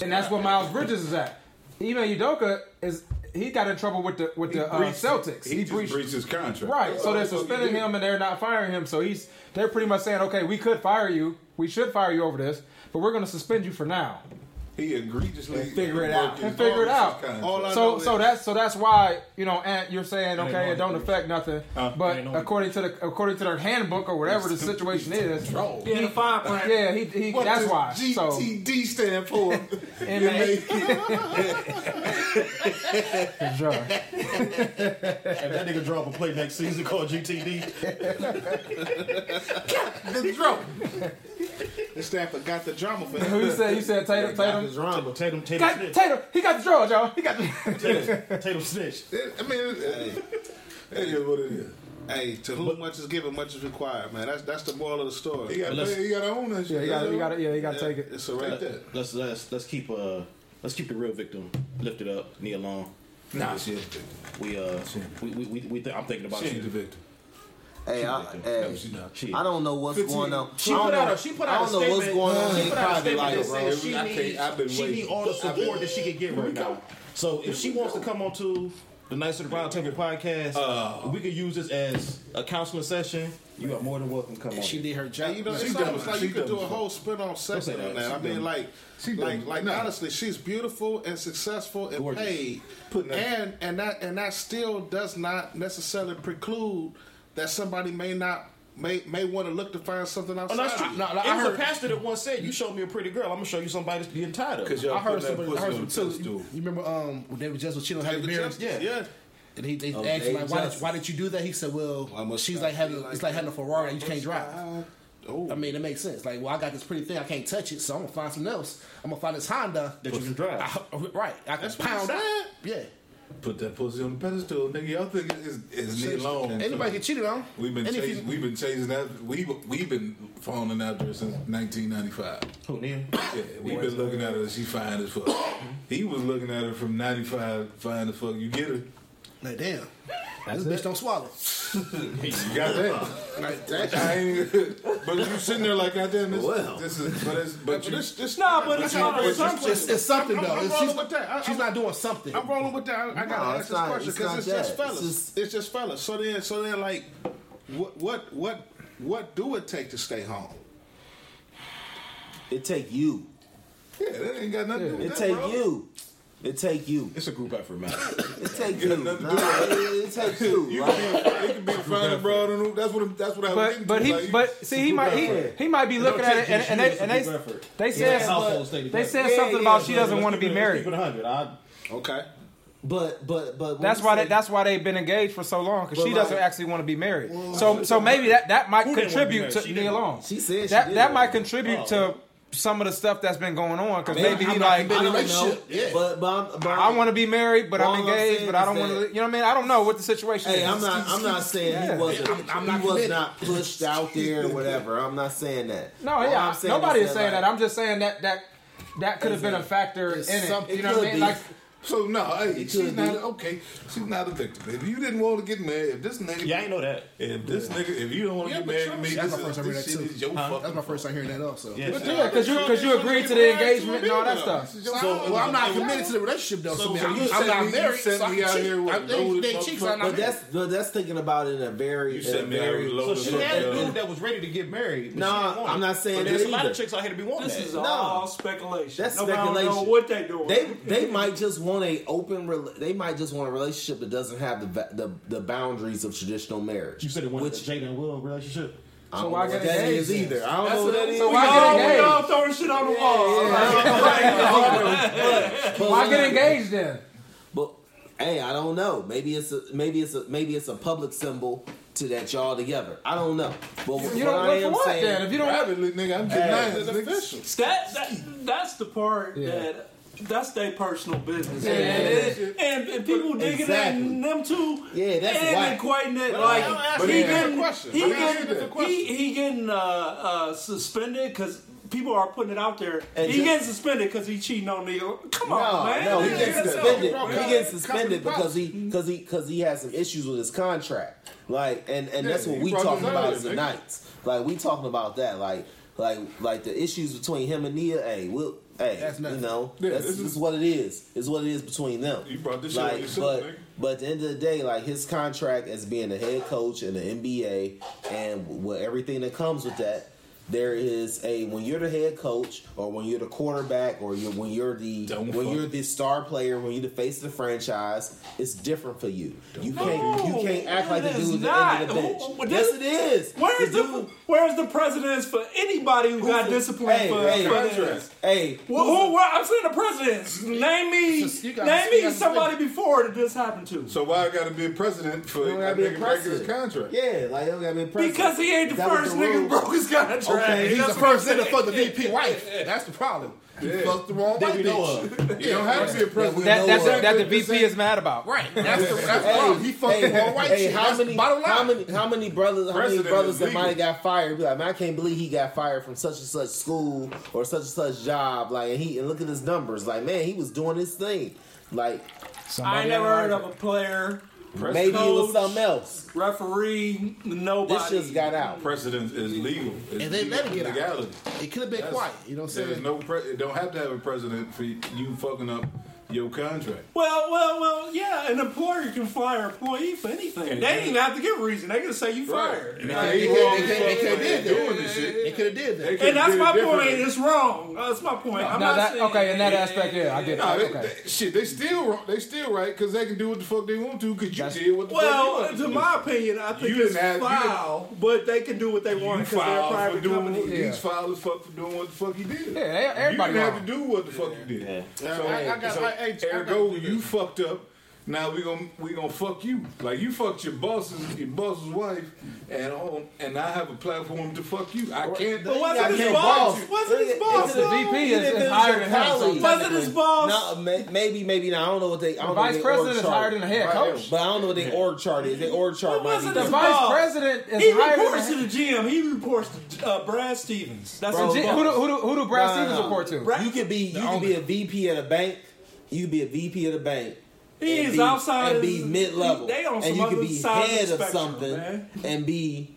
and that's where Miles Bridges is at. Even Udoka is he got in trouble with the with He the uh, breached- Celtics. He, just breached his contract. Right, so they're suspending him and they're not firing him. So he's they're pretty much saying, okay, we could fire you, we should fire you over this, but we're going to suspend you for now. He egregiously And figure it out. his And figure it out. contract. All So so is- that's so that's why you know, Ant, you're saying Ain't okay, no it don't agreement. affect nothing, Huh? but no according to the according to their handbook or whatever the situation is, He had a fine print. yeah, he, he What that's does why. So GTD stand for? MA, sure. If that nigga draw up a play next season called GTD, the drama. This Stanford got the drama for Who him. you said? You said Tatum. got his Tatum. drama. Tatum, Tatum, Got, snitch. Tatum. He got the draw, y'all. He got the. Tatum, Tatum snitch. I mean, it, it is what it is. Hey, to whom much is given, much is required, man. That's that's the moral of the story. He got to he got to own that shit. Yeah, he got. That's He got. Yeah, he got to take it. It's a Right right there. there. Let's let's let's keep uh let's keep the real victim lifted up, Nia Long. Nah, she We uh we we, we, we th- I'm thinking about She ain't the victim. Hey, I, hey, she I don't know what's 15. going on. She put know, out a she put I out a don't know what's going on She in put out a private statement life, that bro. says she I can't- needs I've she waiting. need all the support that she can get right now. So if she wants to come on to the Nights of the Round Table podcast, Uh. we could use this as a counseling session. You are more than welcome to come on. She did her job. And you know, She it's done- almost like she you could do a whole spin on say segment on that. that. I mean, done- like, she like, like nah. honestly, she's beautiful and successful and Gorgeous. paid, Putting and and that and that still does not necessarily preclude that somebody may not may may want to look to find something Oh, outside. that's true. of you. no, no, it I was heard- a pastor that once said, "You show me a pretty girl, I'm gonna show you somebody that's getting tired of." Because I heard somebody. I pussy heard some too. pedestal. You remember um when David Just was cheating on Halle David Berry? Justice, Yeah. yeah. And he they Oh, asked him like, why did, Justice. why did you do that? He said, well, I must she's like having like it's like having a Ferrari that you can't drive. Oh, I mean, it makes sense. Like, well, I got this pretty thing, I can't touch it, so I'm gonna find something else. I'm gonna find this Honda. that you can drive. I, right, I can That's what pound he out. Yeah, Put that pussy on the pedestal, nigga. Y'all think it's, it's Nia Long. anybody get cheated on. We've been And chasing. you- We've been chasing that. We we've been falling after her since 1995. Who Nia? Yeah, we've been looking at her. She fine as fuck. Mm-hmm. He was looking at her from 95, fine as fuck. You get her. Like, damn, this bitch don't swallow. You got that. Like, that, I ain't, but you sitting there like, goddamn, this, Well. this is, but it's, but you, this this Nah, but it's not you- assumption. it's, it's something I'm- though. I'm It's- rolling she's, with that. I- she's I'm- not doing something. I'm rolling with that. I, I gotta ask this not- question it's because not it's, just fellas. It's It's just- just, fellas. So then, so then, like, what, what, what, what do it take to stay home? It take you. yeah, that ain't got nothing to do with It that, take bro. you. It take you. It's a group effort, man. It take you. got nothing to Nah, it, it take you. You right? can be, it can be fine and broad, and that's what that's what I was But getting but he like, but see he might he, he might be looking at it and, and they and they they said household stay they said Yeah, something yeah, about she doesn't want to be Keep married. I, Okay. But but but That's you why they, that's why they've been engaged for so long because she doesn't like- actually want to be married. So so maybe that that might Who didn't wanna be contribute to She Nia. Long. She said she that that might contribute Oh. to some of the stuff that's been going on because Maybe maybe he not like committed. I don't know, yeah. but but, I'm, but I want to be married, but I'm I'm engaged, but I don't want to. You know what I mean? I don't know what the situation Hey, is. I'm not. I'm not saying Yeah. he wasn't. I'm- I'm not he was not pushed out there or whatever. I'm not saying that. No, All yeah, I'm saying nobody is saying like, that. I'm just saying that that that could have been a factor in it. something- You know what I mean? Like, So no, hey, It she's could not be. okay. She's not a victim. If you didn't want to get married, if this nigga, Yeah, I ain't know that. If this nigga, if you don't want to Yeah, get but married to me, That's this, my first time is, hearing that shit too. Huh? That's my first time hearing that also. Yeah. yeah, because you because you agreed to the engagement and all that stuff. So, well, I'm not committed to the relationship though. So, So- I mean, so I'm, you I'm not married. you so I me can out here with I- a they- loaded they cheat, so I'm not But that's but that's thinking about it in a very. You in sent a me out very with a So she had a dude that was ready to get married. but No, she didn't I'm not saying that there's a lot of chicks out here to be wanting This that. is No. all speculation. That's don't speculation. what they doing. They they might just want a open. rela- They might just want a relationship that doesn't have the the, the boundaries of traditional marriage. You said it wasn't Which a Jada and Will relationship. I don't why know what get that engaged either. I don't That's know what a- that is. So we why get all, we engaged? all throwing shit on the wall. But Why get engaged then? But hey, I don't know. Maybe it's a maybe it's a maybe it's a public symbol to that y'all together. I don't know. But You what don't I am what saying, then? If you don't have it, nigga, I'm getting Hey. mine. It's official. That, that that's the part that that's their personal business. Yeah. And, and, and people digging Exactly. in them too. Yeah, that's and whack. equating it But like I'm asking But he he getting question. he Let me ask getting the question. he, he getting uh, uh, suspended because. People are putting it out there. And he just- getting suspended because he cheating on Nia. Come No, on, man. no, he Yeah, gets suspended. He bro. gets suspended because he because he because he has some issues with his contract. Like, and and that's what we talking about earlier, nigga. tonight. Like, we talking about that. Like, like like the issues between him and Nia. Hey, we'll. Hey, That's you know, Yeah, that's, this this is- is what it is. It's what it is between them. You brought this shit like, on yourself, but nigga. but at the end of the day, like his contract as being a head coach in the NBA and with everything that comes with that, there is a when you're the head coach or when you're the quarterback or you're when you're the Don't when fuck. you're the star player when you're the face of the franchise, it's different for you. You can't you can't act like the dude is at the end of the bench. Who- who- yes, this- it is. Where's the dude- Where's the presidents for anybody who got Who's disciplined Hey, for, hey, for contract. this? Hey, Well, who, well, I'm saying the presidents. Name me, So you got- name me got- somebody before that this happened to. So why I got to be a president for You don't gotta be a nigga breaking his contract? yeah, like you don't gotta be a president. Because he ain't the That was first the nigga rules. broke his contract. Oh, Okay, He's That's the what I'm first nigga saying. fuck the VP wife. That's the problem. He Yeah. fucked the wrong white we know bitch. You don't have to be a president. that, that's know, uh, that the VP is mad about. Right. That's the, that's Hey, problem. He fucked hey, the wrong white hey, shit. how That's many, the bottom line. how many, how many brothers, how many brothers that might have got fired? Be like, man, I can't believe he got fired from such and such school or such and such job. Like, and he and look at his numbers. Like, man, he was doing his thing. Like, I never heard of a player, maybe it was something else. referee, nobody. This just got out. Precedent is legal. It's And they let it get out. It could have been That's- quiet. You know what I'm saying? no pre- it don't have to have a president for you fucking up your contract. Well, well, well, yeah. An employer can fire an employee for anything. And they then- ain't even have to give a reason. They can say you fired. And if they They could- as they could- they for could did doing that. this shit, They could have did that. and uh, that's my point. It's wrong. That's my point. I'm No, not that saying, okay. In that aspect, yeah, I get it. Nah, they, Okay. they- shit, they still wrong. They still right because they can do what the fuck they want to because you That's- did what the fuck Well, you to do. my opinion, I think You it's didn't have- foul, but they can do what they want because they're a private company. what, Yeah. he's filed as fuck for doing what the fuck he did. Yeah, they- everybody You didn't have to do what the fuck you did. So, I- I got- so I- I- I ergo, to do you fucked up. Now we gonna we gonna fuck you. Like you fucked your boss's your boss's wife, and on and I have a platform to fuck you. I can't. But He wasn't got his kicked boss? off. Wasn't his It's boss? the? VP is, didn't is finish higher than him. colleague. Wasn't his boss? No, maybe, maybe not. I don't know what they. I don't know vice what their org president is higher than the head coach. But I don't know what their org chart is. Their org chart What was be it? The vice president is He higher reports than to the GM. He reports to uh, Brad Stevens. That's Bro, his G- who do, who do, who do Brad Nah, Stevens nah. report to? You could be you could be a VP at a bank. You could be a VP at a bank. He and is be, outside and be mid level. They on and some you could other be side of the head of spectrum, something man. and be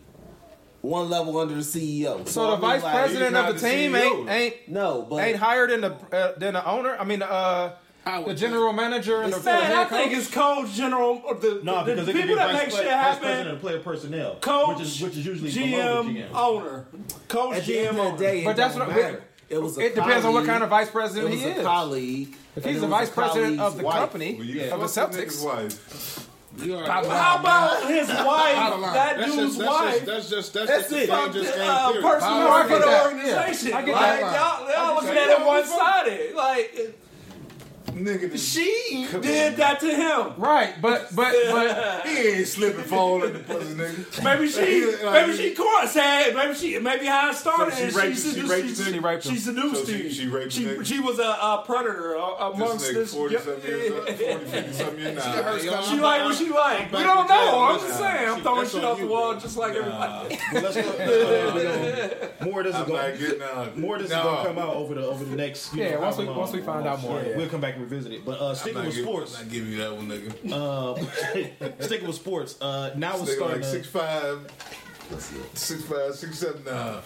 one level under the CEO. So I the mean, vice like, president of the the team CEO. ain't ain't No, but ain't higher than the uh, than the owner. I mean, uh, the general manager and the, the Man, I head think it's coach, general, or the, No, the, because the it be people that make pre- shit happen. president of player personnel, Coach, which is which is usually GM, below the GM. owner, coach, at GM, end of the owner. day, But that's what matter. It was. A It depends on what kind of vice It president was he a is. colleague. If he's it the vice president of the wife. company of the fucked that nigga's Celtics, wife. You already How about his wife? line. That That's dude's just, that's wife. Just, that's just that's, That's just the it. game just came uh, period. person I work for get the that. organization. Yeah, I get like, that. y'all, y'all looking at it one sided. Like, Nigga, this- She did that to him. Right, but but but he ain't slipping, fall in the pussy, nigga. Maybe she, Like, maybe she caught said, maybe she, maybe how it started. So she and raped- she, she raped she, the nigga? She raped him. she seduced So him. she raped she, she was a, a predator amongst This nigga this. 40 something years old, 40, 50 something years now. She like what she like. We don't know. I'm just saying. I'm throwing shit off the wall just like everybody. But let's go. We gonna- more of this is going. getting out. More of this is No. gonna come out over the over the next. You Yeah, once we- once we find out more, Yeah, yeah. we'll come back and revisit it. But uh, sticking with sports, not giving you that one, nigga. uh, sticking with sports. Uh, now we're starting. like six five, six five, six seven. Nah,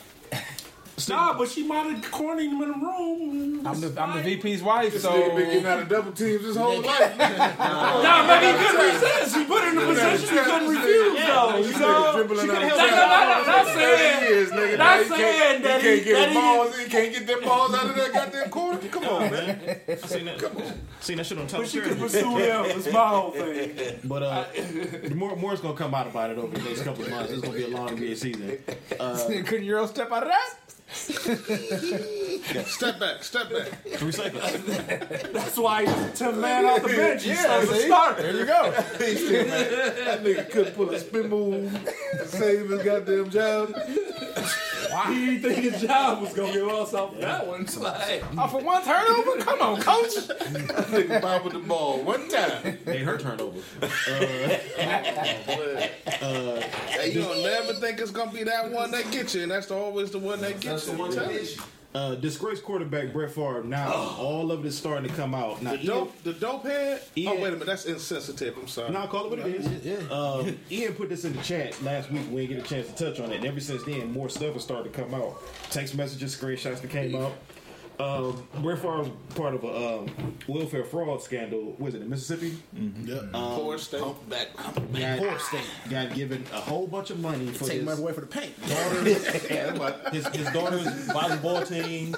Nah, but she might have cornered him in the room. I'm the I'm the VP's wife, this so nigga been getting out of double teams his whole life. Nah, maybe he couldn't resist. He put her in a position he couldn't refuse, though. You know? dribbling out of Not, not, not, not thirty saying. years, nigga. not he saying can't, that he he- can't get that his he- balls. He can't get them balls out of that goddamn corner. Come on, man. I seen that. Come on. Seen that shit on top But she could pursue him. It's my whole thing. But uh, more more's gonna come out about it over the next couple of months. It's gonna be a long NBA season. couldn't Euro step out of that? Step back, step back. Three seconds. That's why he's 10 man off the bench. He's Yeah, supposed to see? start. There you go. That nigga couldn't pull a spin move to save his goddamn job. He didn't think his job was going to get lost off that one. It's like, Oh, for one turnover? Come on, coach. That nigga bobbled the ball one time. Ain't her turnover. Uh, uh, hey, you uh, don't never think it's gonna be that one that gets you, and that's always the one that gets you. I'm telling you. Uh, disgraced quarterback Brett Favre. Now all of it is starting to come out. Now The dope, the dope head. Ian- Oh wait a minute, that's insensitive. I'm sorry. Now call it what it is. Um, Ian put this in the chat last week. We didn't get a chance to touch on it. And ever since then, more stuff has started to come out. Text messages, screenshots that came out. Um, Brett Favre was part of a um, welfare fraud scandal. Was it in Mississippi? Poor state. Got, Poor state. got given a whole bunch of money for Take his money away for the paint. his, his daughter's volleyball team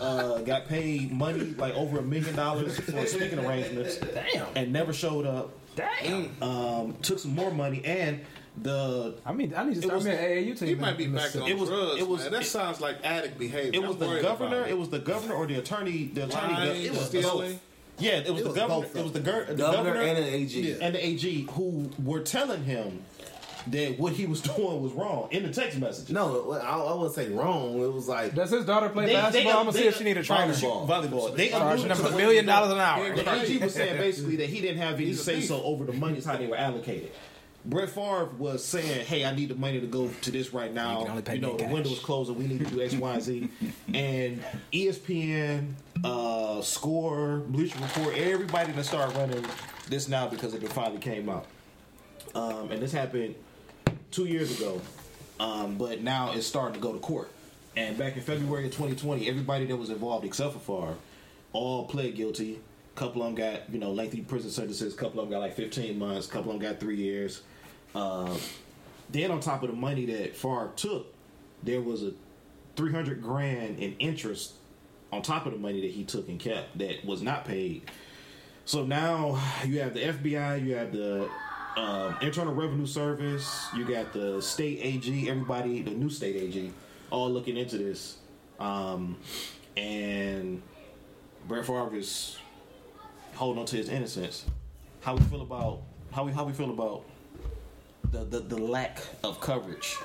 uh, got paid money like over a million dollars for speaking arrangements. Damn. And never showed up. Damn. Um, took some more money and the I mean, I need to It start was- me an AAU team. He in might be back Mississippi. on It was- drugs. it was- man. That it- sounds like addict behavior. it was I'm the governor. about It was the governor or the attorney. The attorney. Lying, the, it was stealing. Yeah, it was It the was governor. It was the, them. gir- the Governor, governor, and an AG. and the AG who were telling him that what he was doing was wrong in the text message. No, I, I wouldn't say wrong. It was like Does his daughter play They- basketball? they- I'm gonna see if she need a trainer. volleyball. Volleyball. They Charging agreed them to a million dollars an hour. The AG was saying basically that he didn't have any say so over the monies how they were allocated. Brett Favre was saying, "Hey, I need the money to go to this right now. You can only pay You know, the cash." window's closing. We need to do X, Y, and Z." And ESPN, uh, Score, Bleacher Report, everybody that started running this now because it finally came out. Um, and this happened two years ago, um, but now it's starting to go to court. And back in February of 2020, everybody that was involved except for Favre all pled guilty. A couple of them got you know lengthy prison sentences. A couple of them got like 15 months. A couple of them got three years. Um, then on top of the money that Favre took, there was a 300 grand in interest on top of the money that he took and kept that was not paid. So now you have the FBI, you have the um, Internal Revenue Service, you got the state AG, everybody, the new state AG, all looking into this. Um, and Brett Favre is holding on to his innocence. How we feel about how we how we feel about the the, the lack of coverage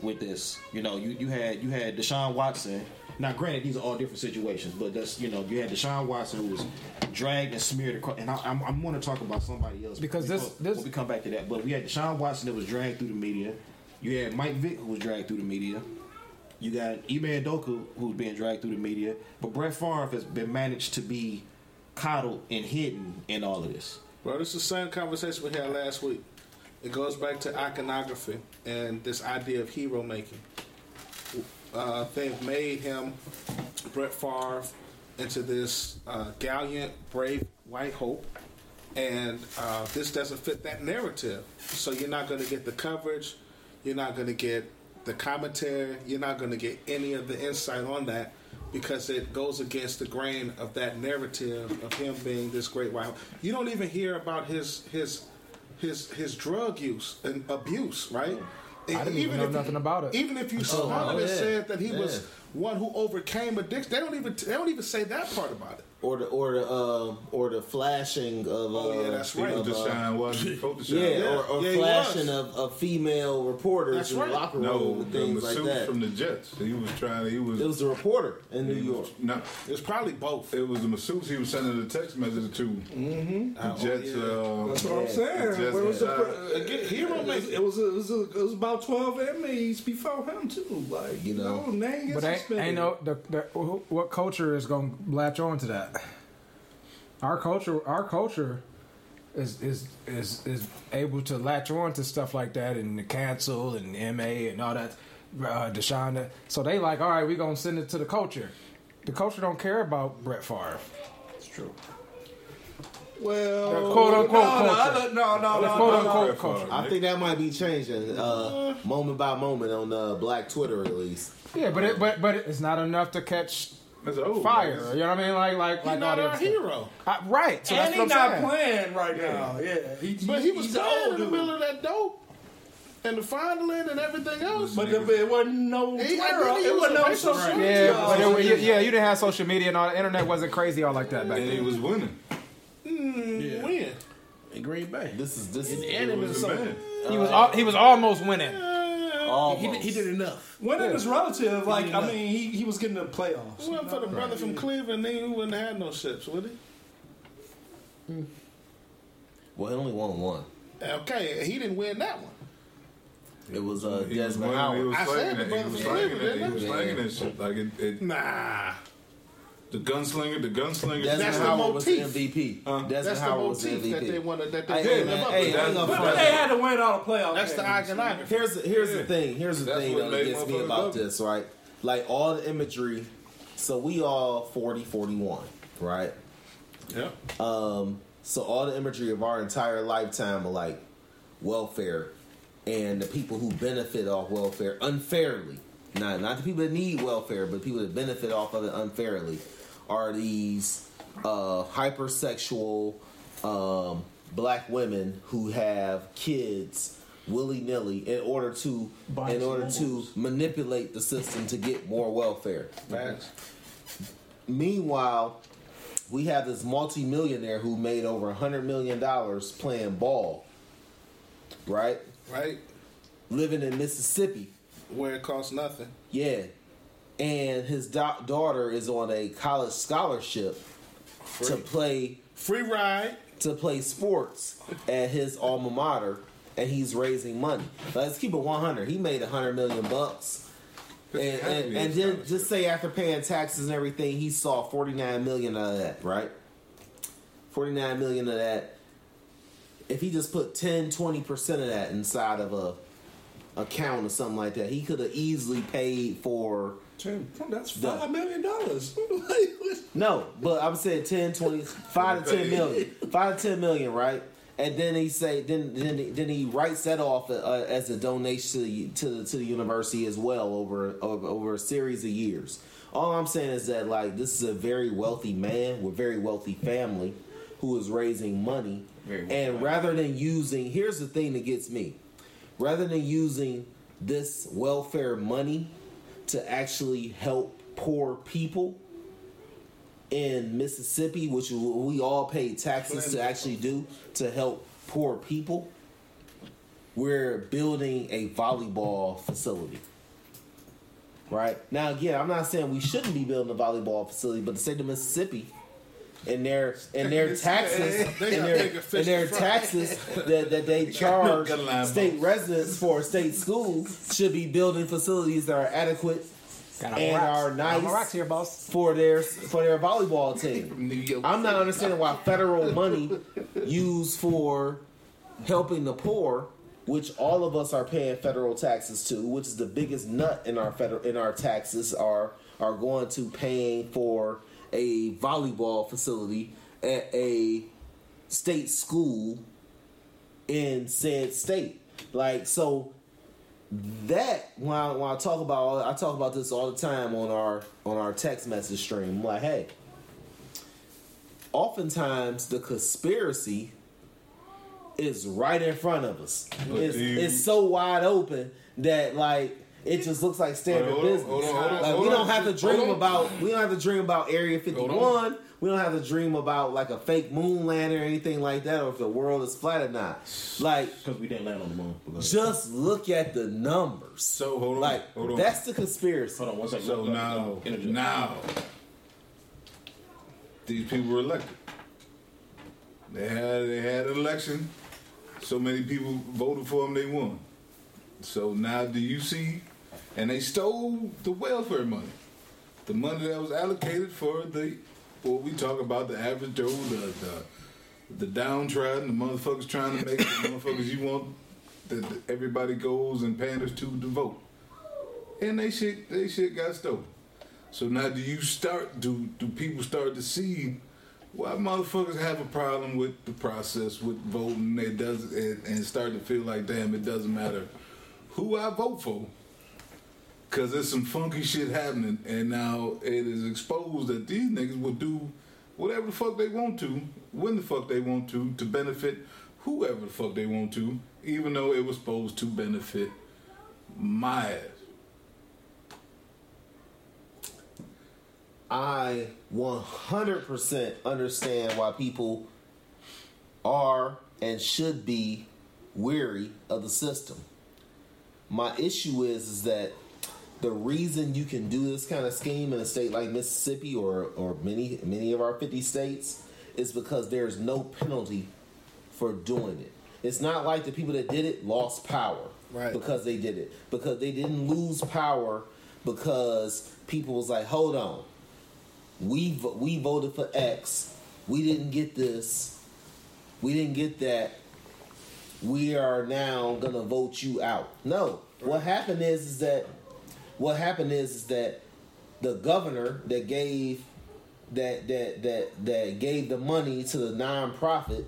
with this? You know, you, you had you had Deshaun Watson. Now, granted, these are all different situations, but that's you know you had Deshaun Watson who was dragged and smeared across. And I, I'm, I'm going to talk about somebody else Because this- before- this- when we come back to that. But we had Deshaun Watson that was dragged through the media. You had Mike Vick who was dragged through the media. You got Ime Udoka who's being dragged through the media. But Brett Favre has been managed to be coddled and hidden in all of this. Bro, this is the same conversation we had last week. It goes back to iconography and this idea of hero making. Uh, they've made him, Brett Favre, into this uh, gallant, brave white hope, and uh, this doesn't fit that narrative. So you're not going to get the coverage, you're not going to get the commentary, you're not going to get any of the insight on that because it goes against the grain of that narrative of him being this great white hope. You don't even hear about his his his his drug use and abuse, right? Oh, I didn't even know if nothing about it. Even if you oh, it yeah. said that he was one who overcame addiction. They don't even they don't even say that part about it. Or the or the um or the flashing of uh, Oh, yeah, that's He right. was of, the uh, shine, wasn't he? Supposed to shine. yeah, Yeah. or, or Yeah, flashing was. of, of female reporters That's in right. the locker room No, and the things like masseuse that. from the Jets. He was trying. He was. it was a reporter in New he York. was- No, It's probably both. it was the masseuse. He was sending the text message to. Mm-hmm. The Jets. uh, That's what I'm saying. Just But it was, a, inside. again, hero it was, it was, it was, it was about 12 inmates before him, too. Like, you, You know. know, name But ain't, ain't no the, the what culture is gonna latch on to that. Our culture, our culture, is is is is able to latch on to stuff like that and the cancel and MA and all that. Uh, Deshaun, so they like, all right, we gonna send it to the culture. The culture don't care about Brett Favre. It's true. Well, The quote unquote no, culture. No, no, no, no, quote no, no. unquote Brett culture. I think that might be changing uh, moment by moment on uh, Black Twitter at least. Yeah, but it, but but it's not enough to catch That's old. fire. You know what I mean? Like like He's like not all our hero. Uh, right. So and that's he's what not I'm saying. playing right now. Yeah, he, But he was he's playing in the middle of that dope and the fondling and everything else. But the, it wasn't no Twitter. think he It was wasn't no social right. media. Yeah, but it, yeah, yeah, you didn't have social media and all. The internet wasn't crazy all like that back And he then. was winning. Mm, when in Green Bay, This is this is and in He was a He was al- he was almost winning. Almost. he, did- he did enough. Winning is relative. Like, I mean, he, he was getting the playoffs. If for the brother from Cleveland, then he wouldn't have had no ships, would he? well, he only won one. Okay, he didn't win that one. It was uh, He was Desmond Howard. I said the it. Brother from Cleveland. He was didn't I? slanging that shit. Like it, it, Nah, the gunslinger, the gunslinger. Desmond That's the Howard was the motif. MVP. Desmond that's the Howard was the motif that they wanted. That they Hey, did. man, live up hey, to. I ain't gonna But they had to win all the playoffs. That's the games. iconography. Here's the, here's the thing. Here's the That's thing that gets me about love this, right? Like all the imagery. So we all 40, 41, right? Yeah. Um, so all the imagery of our entire lifetime of like welfare and the people who benefit off welfare unfairly, not not the people that need welfare, but people that benefit off of it unfairly, are these uh, hypersexual um, black women who have kids willy nilly in order to in order to manipulate the system to get more welfare. Facts. Meanwhile, we have this multimillionaire who made over a hundred million dollars playing ball, right? Right. Living in Mississippi, Where it costs nothing. yeah, and his da- daughter is on a college scholarship to play Free ride. to play sports at his alma mater, and he's raising money. Let's keep it one hundred. He made a hundred million bucks. And, and, and then just say after paying taxes and everything, he saw forty nine million of that, right? Forty nine million of that. If he just put 10, 20 percent of that inside of a account or something like that, he could have easily paid for Ten- That's The- five million dollars. No, but I'm saying 10, 20, 5 to 10 million. 5 to 10 million, right? And then he say then then he- then he writes that off uh, as a donation to the, to the, to the university as well over, over over a series of years. All I'm saying is that like this is a very wealthy man with very wealthy family who is raising money, and rather than using here's the thing that gets me, rather than using this welfare money to actually help poor people in Mississippi, which we all pay taxes to actually do to help poor people, we're building a volleyball facility. Right now, again, I'm not saying we shouldn't be building a volleyball facility, but the state of Mississippi and their and their taxes They and their bigger fish and their taxes that, that they charge Got a line, state residents for a state school should be building facilities that are adequate Got and are nice rocks here, boss. for their for their volleyball team. I'm not understanding why federal money used for helping the poor, which all of us are paying federal taxes to, which is the biggest nut in our federal in our taxes are are going to paying for a volleyball facility at a state school in said state. Like so that when I, when I talk about I talk about this all the time on our on our text message stream. I'm like, hey, oftentimes the conspiracy is right in front of us. It's, it's so wide open that like It just looks like standard Hold on, business. hold on, hold on, like hold we don't have to Hold dream on. about we don't have to dream about Area 51. We don't have to dream about like a fake moon landing or anything like that, or if the world is flat or not. Like Because we didn't land on the moon. just look at the numbers. So hold on, Like hold on. that's the conspiracy. Hold on one second. So Let- let- now, let- interject. now, these people were elected. They had they had an election. So many people voted for them, they won. So now, do you see? And they stole the welfare money, the money that was allocated for the what we talk about the average Joe, the the, the downtrodden, the motherfuckers trying to make the motherfuckers you want that everybody goes and panders to to vote. And they shit they shit got stolen. So now do you start do do people start to see why motherfuckers have a problem with the process with voting? It does and, and start to feel like damn it doesn't matter who I vote for because there's some funky shit happening and now it is exposed that these niggas will do whatever the fuck they want to when the fuck they want to to benefit whoever the fuck they want to even though it was supposed to benefit my ass. I 100% understand why people are and should be weary of the system. My issue is is that the reason you can do this kind of scheme in a state like Mississippi or or many many of our 50 states is because there's no penalty for doing it. It's not like the people that did it lost power Right. because they did it. Because they didn't lose power because people was like, "Hold on. We we voted for X. We didn't get this. We didn't get that. We are now gonna vote you out." No. What happened is is that what happened is is that the governor that gave that that that that gave the money to the nonprofit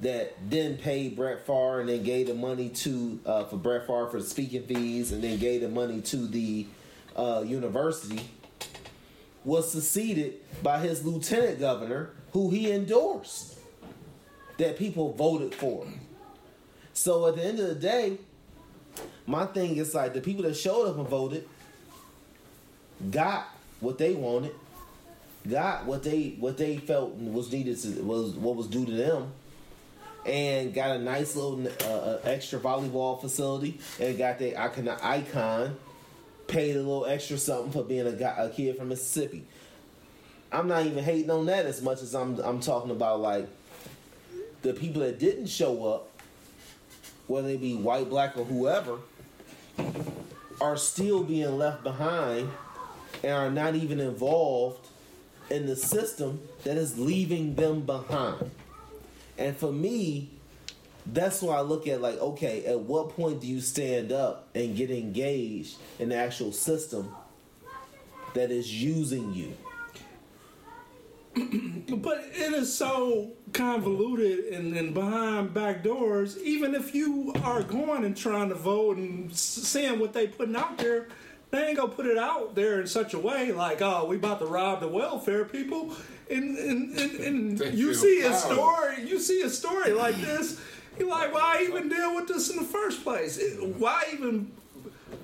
that then paid Brett Favre and then gave the money to uh, for Brett Favre for the speaking fees and then gave the money to the uh, university was succeeded by his lieutenant governor who he endorsed that people voted for. So at the end of the day, my thing is like the people that showed up and voted got what they wanted, got what they what they felt was needed to, was what was due to them, and got a nice little uh, uh, extra volleyball facility and got their icon icon, paid a little extra something for being a guy, a kid from Mississippi. I'm not even hating on that as much as I'm I'm talking about like the people that didn't show up, whether they be white, black, or whoever, are still being left behind and are not even involved in the system that is leaving them behind. And for me, that's why I look at like, okay, at what point do you stand up and get engaged in the actual system that is using you? But it is so convoluted and, and behind back doors. Even if you are going and trying to vote and seeing what they putting out there, they ain't gonna put it out there in such a way like, oh, we about to rob the welfare people. And and, and, and They you feel see a story, you see a story like this. You're like, why even deal with this in the first place? It- Why even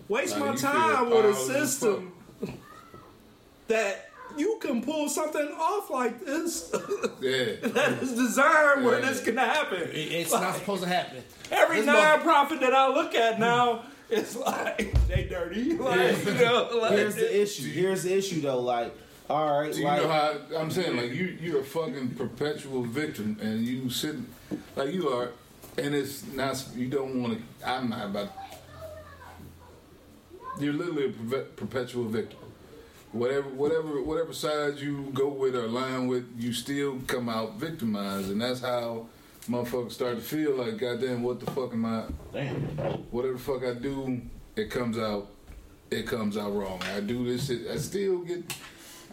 waste Like, my time with a system that you can pull something off like this? Yeah. that is designed where Yeah. this can happen. It- It's not supposed to happen. Every This mother- non-profit that I look at now, it's like they dirty. Like, you know, like, Here's the issue. Here's the issue though. Like, all right, Do you like, know how I'm saying? Like you, you're a fucking perpetual victim, and you sitting like you are, and it's not. You don't want to. I'm not about. You're literally a perpe- perpetual victim. Whatever, whatever, whatever side you go with or line with, you still come out victimized, and that's how motherfuckers start to feel like, goddamn, what the fuck am I? Damn. whatever the fuck I do, it comes out, it comes out wrong. I do this shit, I still get,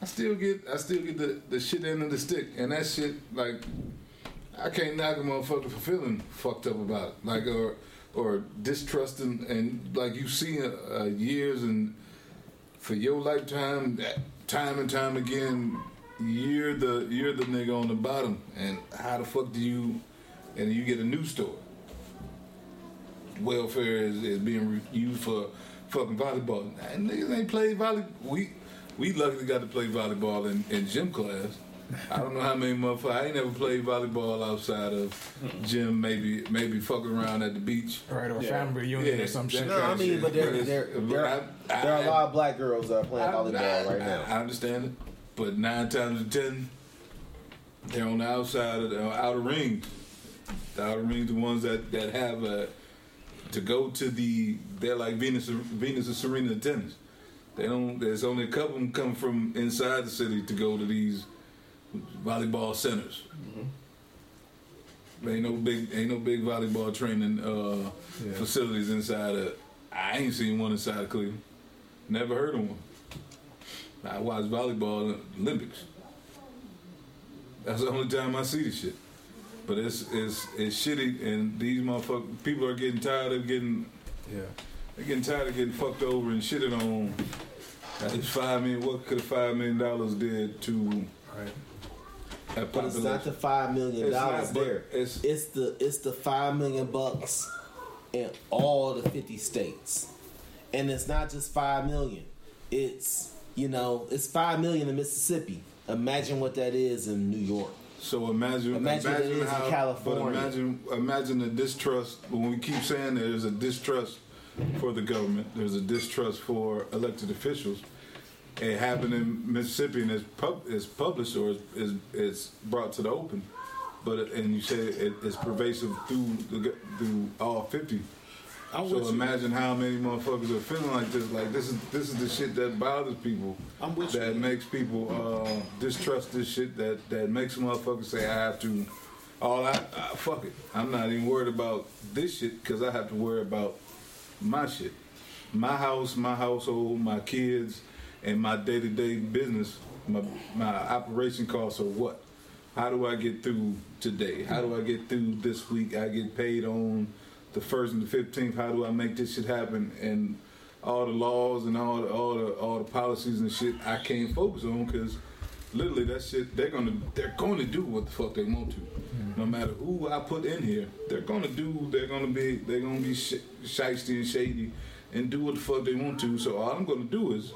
I still get, I still get the, the shit end of the stick, and that shit like, I can't knock a motherfucker for feeling fucked up about it, like or or distrusting, and like you see uh, uh, years and for your lifetime, that time and time again, you're the you're the nigga on the bottom, and how the fuck do you, and you get a new story welfare is, is being re- used for fucking volleyball. Nah, niggas ain't played volleyball. We we luckily got to play volleyball in, in gym class. I don't know how many motherfuckers. I ain't never played volleyball outside of gym. Maybe maybe fucking around at the beach. Right, or family reunion or some that shit. No, I mean, shit. but there, there, there, I- I- there are a lot of black girls that are playing I- volleyball I- right now. I, I understand it, but nine times out of ten, they're on the outside of the uh, outer rings. The outer rings, the ones that that have uh, to go to the. They're like Venus, Venus and Serena tennis. They don't. There's only a couple of them come from inside the city to go to these volleyball centers. Ain't no big, ain't no big volleyball training uh, facilities inside of. I ain't seen one inside of Cleveland. Never heard of one. I watch volleyball in the Olympics. That's the only time I see this shit. But it's it's it's shitty, and these motherfuckers, people are getting tired of getting. Yeah. They're getting tired of getting fucked over and shitted on. It's five million. What could five million dollars did to Right. that But it's not the five million dollars there. it's- It's the it's the five million bucks in all the fifty states, and it's not just five million. It's you know it's five million in Mississippi. Imagine what that is in New York. So imagine, Imagine what it is in how, California. But imagine, imagine the distrust. When we keep saying that there's a distrust for the government, there's a distrust for elected officials. It happened in Mississippi and it's, pub, it's published or it's, it's, brought to the open. But and you say it, it's pervasive through the, through all fifty. I'm so with you. imagine how many motherfuckers are feeling like this. Like this is this is the shit that bothers people. I'm with that you. makes people uh, distrust this shit. That that makes motherfuckers say I have to. All I, I fuck it. I'm not even worried about this shit because I have to worry about my shit, my house, my household, my kids, and my day to day business. My my operation costs are what? How do I get through today? How do I get through this week? I get paid on the first and the fifteenth. How do I make this shit happen? And all the laws and all the all the all the policies and shit I can't focus on because literally that shit they're gonna they're going to do what the fuck they want to. Mm-hmm. No matter who I put in here, they're gonna do. They're gonna be. They're gonna be sh- shisty and shady, and do what the fuck they want to. So all I'm gonna do is,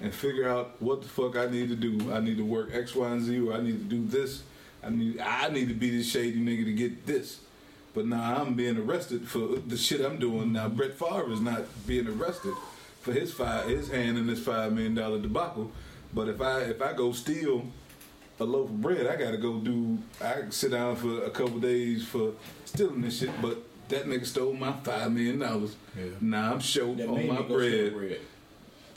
and figure out what the fuck I need to do. I need to work X, Y, and Z, or I need to do this. I need. I need to be this shady nigga to get this. But now I'm being arrested for the shit I'm doing. Now Brett Favre is not being arrested for his five, his hand in this five million dollar debacle. But if I if I go steal a loaf of bread, I gotta go do. I can sit down for a couple days for stealing this shit. But that nigga stole my five million dollars. Now I'm short That on my me go steal bread. bread.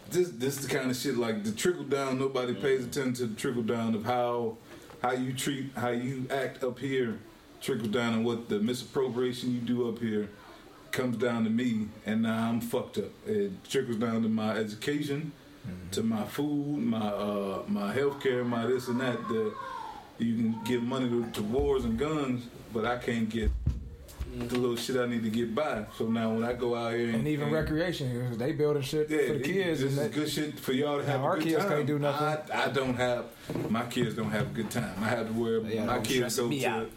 This this is the kind of shit like the trickle down. Nobody pays attention to the trickle down of how how you treat how you act up here. Trickle down and what the misappropriation you do up here comes down to me, and now I'm fucked up. It trickles down to my education, to my food, my uh, my health care, my this and that. The, you can give money to, to wars and guns, but I can't get the little shit I need to get by. So now when I go out here and, And even recreation here, they building shit yeah, for the kids. This and is that, good shit for y'all to have. our a good kids time. can't do nothing. I, I don't have. My kids don't have a good time. I have to worry. Yeah, my kids go to. out.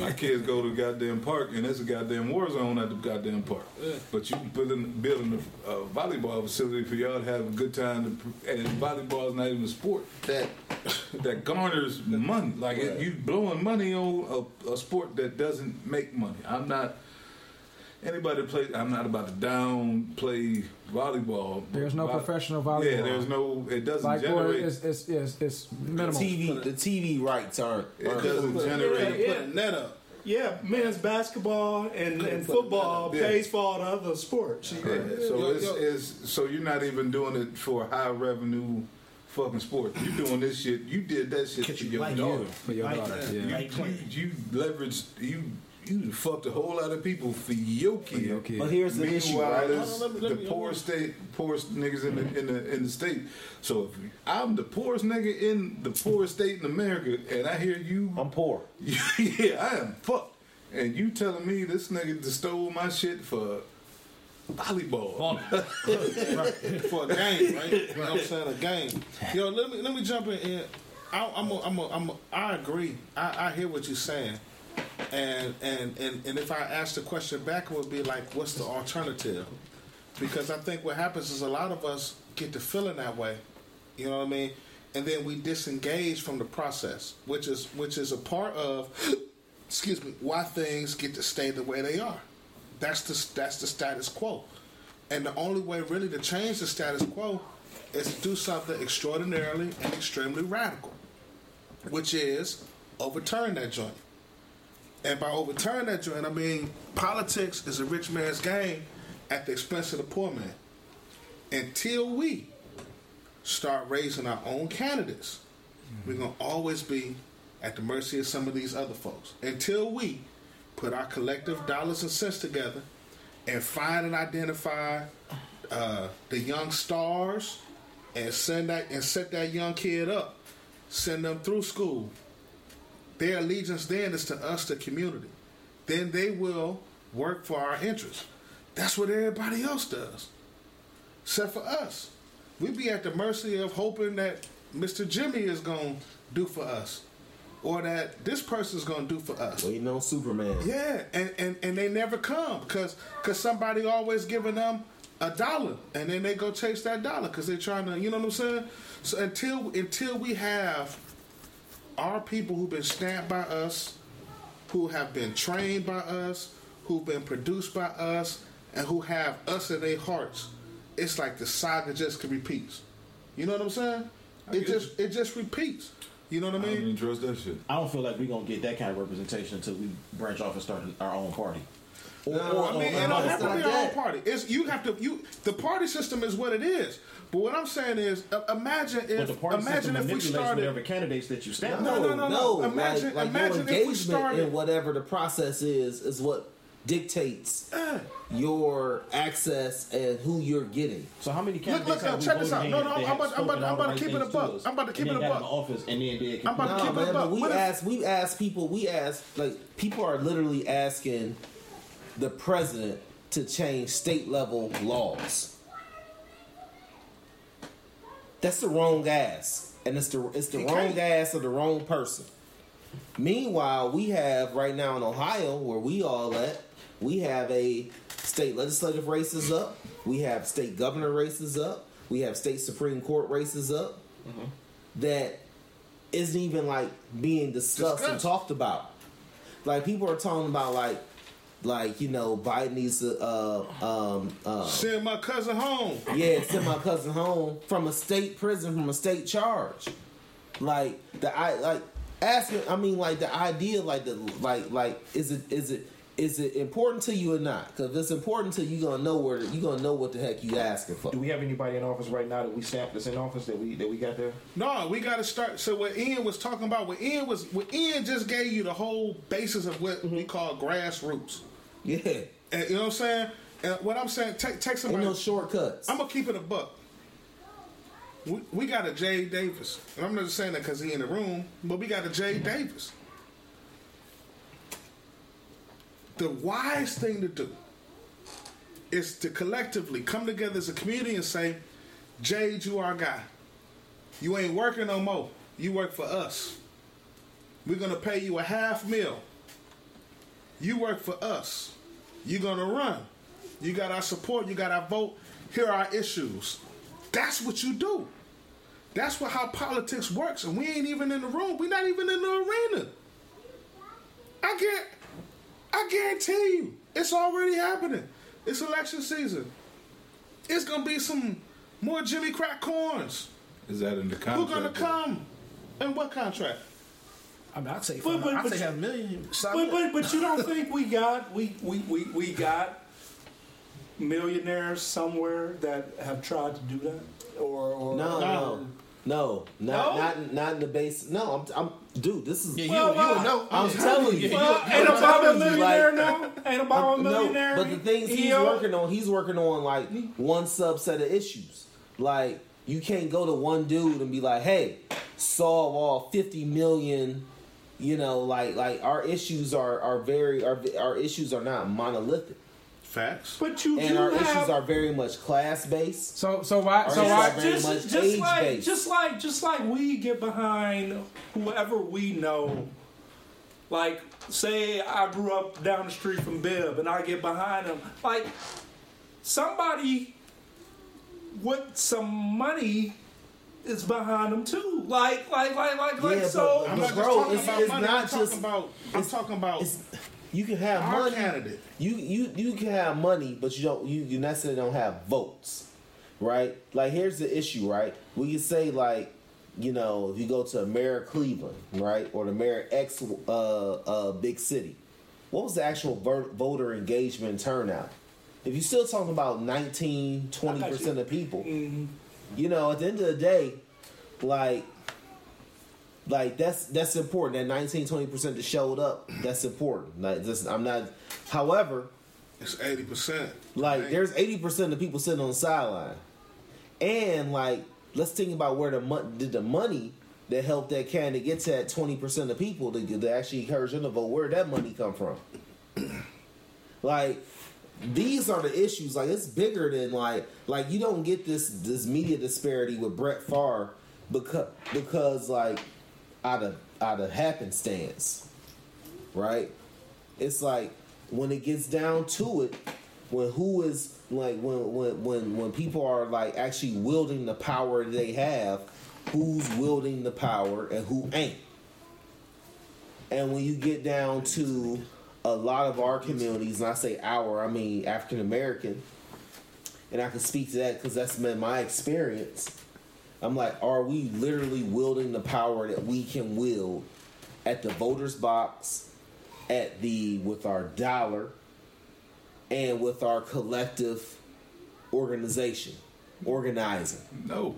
My kids go to the goddamn park, and there's a goddamn war zone at the goddamn park. But you can put in building a, a volleyball facility for y'all to have a good time. To, and volleyball is not even a sport that that garners money. Like it, you blowing money on a, a sport that doesn't make money. I'm not. Anybody that plays, I'm not about to downplay volleyball. There's no Vo- professional volleyball. Yeah, there's no. It doesn't like boy, generate. it's it's it's, it's minimal. TV, the TV rights aren't. it aren't doesn't Put generate. a net up. Yeah, men's basketball and, and football Yeah. pays for all the other sports. Yeah, so Yo, it's, yo. it's so you're not even doing it for high revenue fucking sport. You're doing this shit. You did that shit for your like daughter. for your Like daughter. that. Yeah. You, you, you leveraged you you fucked a whole lot of people for your kid. your kid. But here's the issue, Meanwhile, right? it's No, no, let me- let the me- poorest state, poorest niggas in the in the in the state. So if I'm the poorest nigga in the poorest state in America, and I hear you, I'm poor. yeah, I am fucked. And you telling me this nigga just stole my shit for volleyball? for a game, right? You know what I'm saying? A game. Yo, let me let me jump in. here. I, I'm a, I'm a, I'm a, I agree. I, I hear what you're saying, and, and and and if I ask the question back, it would be like, what's the alternative? because I think what happens is a lot of us get to feeling that way. You know what I mean? And then we disengage from the process, which is which is a part of, excuse me, why things get to stay the way they are. That's the that's the status quo, and the only way really to change the status quo is to do something extraordinarily and extremely radical, which is overturn that joint. And by overturn that joint, I mean politics is a rich man's game at the expense of the poor man. Until we start raising our own candidates, we're going to always be at the mercy of some of these other folks. Until we put our collective dollars and cents together and find and identify uh, the young stars and send that and set that young kid up, send them through school. Their allegiance then is to us, the community. Then they will work for our interests. That's what everybody else does, except for us. We'd be at the mercy of hoping that Mr. Jimmy is going to do for us, or that this person's going to do for us. Waiting on Superman. Yeah, and, and, and they never come because cause somebody always giving them a dollar, and then they go chase that dollar because they're trying to, you know what I'm saying? So until until we have our people who've been stamped by us, who have been trained by us, who've been produced by us, and who have us in their hearts, it's like the saga just repeats. You know what I'm saying? It just it just repeats. You know what I I don't mean? even trust that shit. I don't feel like we're gonna get that kind of representation until we branch off and start our own party. Or, No, or- I mean, or- it or- don't have to be our own party. It's you have to you. The party system is what it is. But what I'm saying is, uh, imagine if the party imagine if we manipulates started. whatever candidates that you stand. No, no, no, no. Imagine- like, like imagine your if we engagement started- in whatever the process is is what dictates your access and who you're getting. So how many Look, candidates look, have no, we check this out. No, no, I'm about- I'm about- I'm about the to keep it a things buck. I'm about to keep and it then a got buck. office and then did. I'm about to No, keep it a buck. we What ask, we ask people, we ask, like, people are literally asking the president to change state level laws. That's the wrong ass, and it's the it's the He wrong can't. ass of the wrong person. Meanwhile, we have right now in Ohio, where we all at, we have a state legislative races up, we have state governor races up, we have state supreme court races up. Mm-hmm. That isn't even like being discussed and talked about. Like people are talking about like like you know Biden needs to uh um uh Send my cousin home. yeah send my cousin home from a state prison from a state charge. Like the I like asking I mean like the idea like the like like is it is it is it important to you or not? Because if it's important to you, you gonna know where you gonna know what the heck you asking for. Do we have anybody in office right now that we stamped that's in office that we that we got there? No, we got to start. So what Ian was talking about, what Ian was, what Ian just gave you the whole basis of what we call grassroots. Yeah, And you know what I'm saying? And what I'm saying, take take ain't somebody. no shortcuts. I'm gonna keep it a buck. We, we got a Jay Davis, and I'm not just saying that because he in the room, but we got a Jay Davis. The wise thing to do is to collectively come together as a community and say, Jade, you are our guy. You ain't working no more. You work for us. We're gonna pay you a half meal. You work for us. You're gonna run. You got our support. You got our vote. Here are our issues. That's what you do. That's what how politics works. And we ain't even in the room. We're not even in the arena. I get. I guarantee you, it's already happening. It's election season. It's gonna be some more Jimmy Crack corns. Is that in the contract? Who contract? gonna come? And what contract? I mean, I'd say, But- but- I'd but say you- half a million. Sign But, but but you don't think we got we we, we, we got millionaires somewhere that have tried to do that or, or No, no, no, not No? not not in the base. No, I'm, I'm dude. This is. yeah, you, Well, you well, would know. I'm telling you. Well, I'm ain't Obama a telling millionaire like- now? Ain't Obama a No, millionaire? but the things he's EO? working on, he's working on like one subset of issues. Like you can't go to one dude and be like, "Hey, solve all 50 million." You know, like like our issues are are very our our issues are not monolithic, Facts. But you and do our have issues are very much class based. So so why Or so why that just, just like based. just like just like we get behind whoever we know. Like say I grew up down the street from Bibb and I get behind him. Like somebody with some money is behind them too. Like, like, like, like, like. Yeah, so, but- I'm not just Bro, talking it's- about it's money. not I'm talking just- about. I'm talking about It's, you can have our money. candidate. You you you can have money, but you don't you, you necessarily don't have votes, right? Like here's the issue, right? We can say like, you know, if you go to Mayor Cleveland, right, or the Mayor X uh, uh, big city, what was the actual ver- voter engagement turnout? If you're still talking about 19, 20 percent of people, you know, at the end of the day, like like that's that's important. That 19, 20 percent that showed up, that's important. Like this, I'm not. However, It's eighty percent. like there's eighty percent of people sitting on the sideline, and like let's think about where the money did the money that helped that candidate get to that twenty percent of people to, to actually encourage them to vote. Where did that money come from? like these are the issues. Like it's bigger than like like you don't get this this media disparity with Brett Favre because because like out of out of happenstance, right? It's like when it gets down to it, when who is like when when when when people are like actually wielding the power they have, who's wielding the power and who ain't. And when you get down to a lot of our communities, and I say our, I mean African American, and I can speak to that because that's been my experience. I'm like, are we literally wielding the power that we can wield at the voters box, at the with our dollar, and with our collective organization, organizing? No.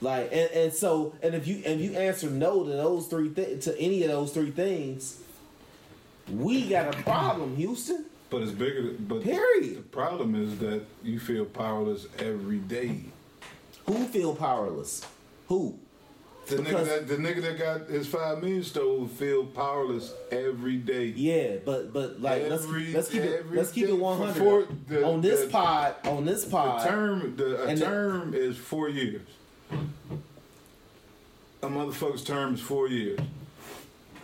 Like and, and so and if you and you answer no to those three thi- to any of those three things, we got a problem, Houston. But it's bigger. But Period. the problem is that you feel powerless every day. Who feel powerless? Who? The Because- nigga that the nigga that got his five million stole feel powerless every day. Yeah, but but like let's Every- let's keep it let's keep it hundred on this the- pod on this The pod. term the a And the- term is four years. A motherfucker's term is four years.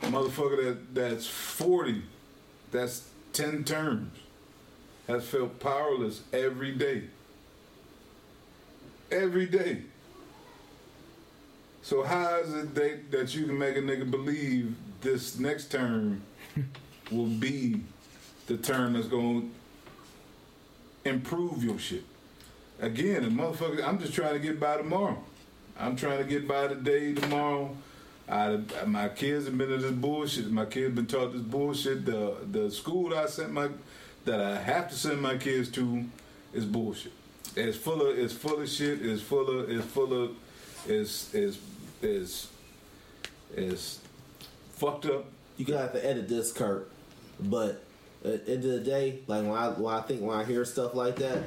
A motherfucker that that's forty, that's ten terms. Has felt powerless every day. Every day. So how is it that, that you can make a nigga believe this next term will be the term that's gonna improve your shit? Again, a motherfucker, I'm just trying to get by tomorrow. I'm trying to get by today, tomorrow. I, my kids have been to this bullshit. My kids been taught this bullshit. The the school I sent my that I have to send my kids to is bullshit. It's full of it's full of shit. It's full of it's full of it's is is is fucked up. You gonna have to edit this, Kurt. But at the end of the day, like when I when I think when I hear stuff like that,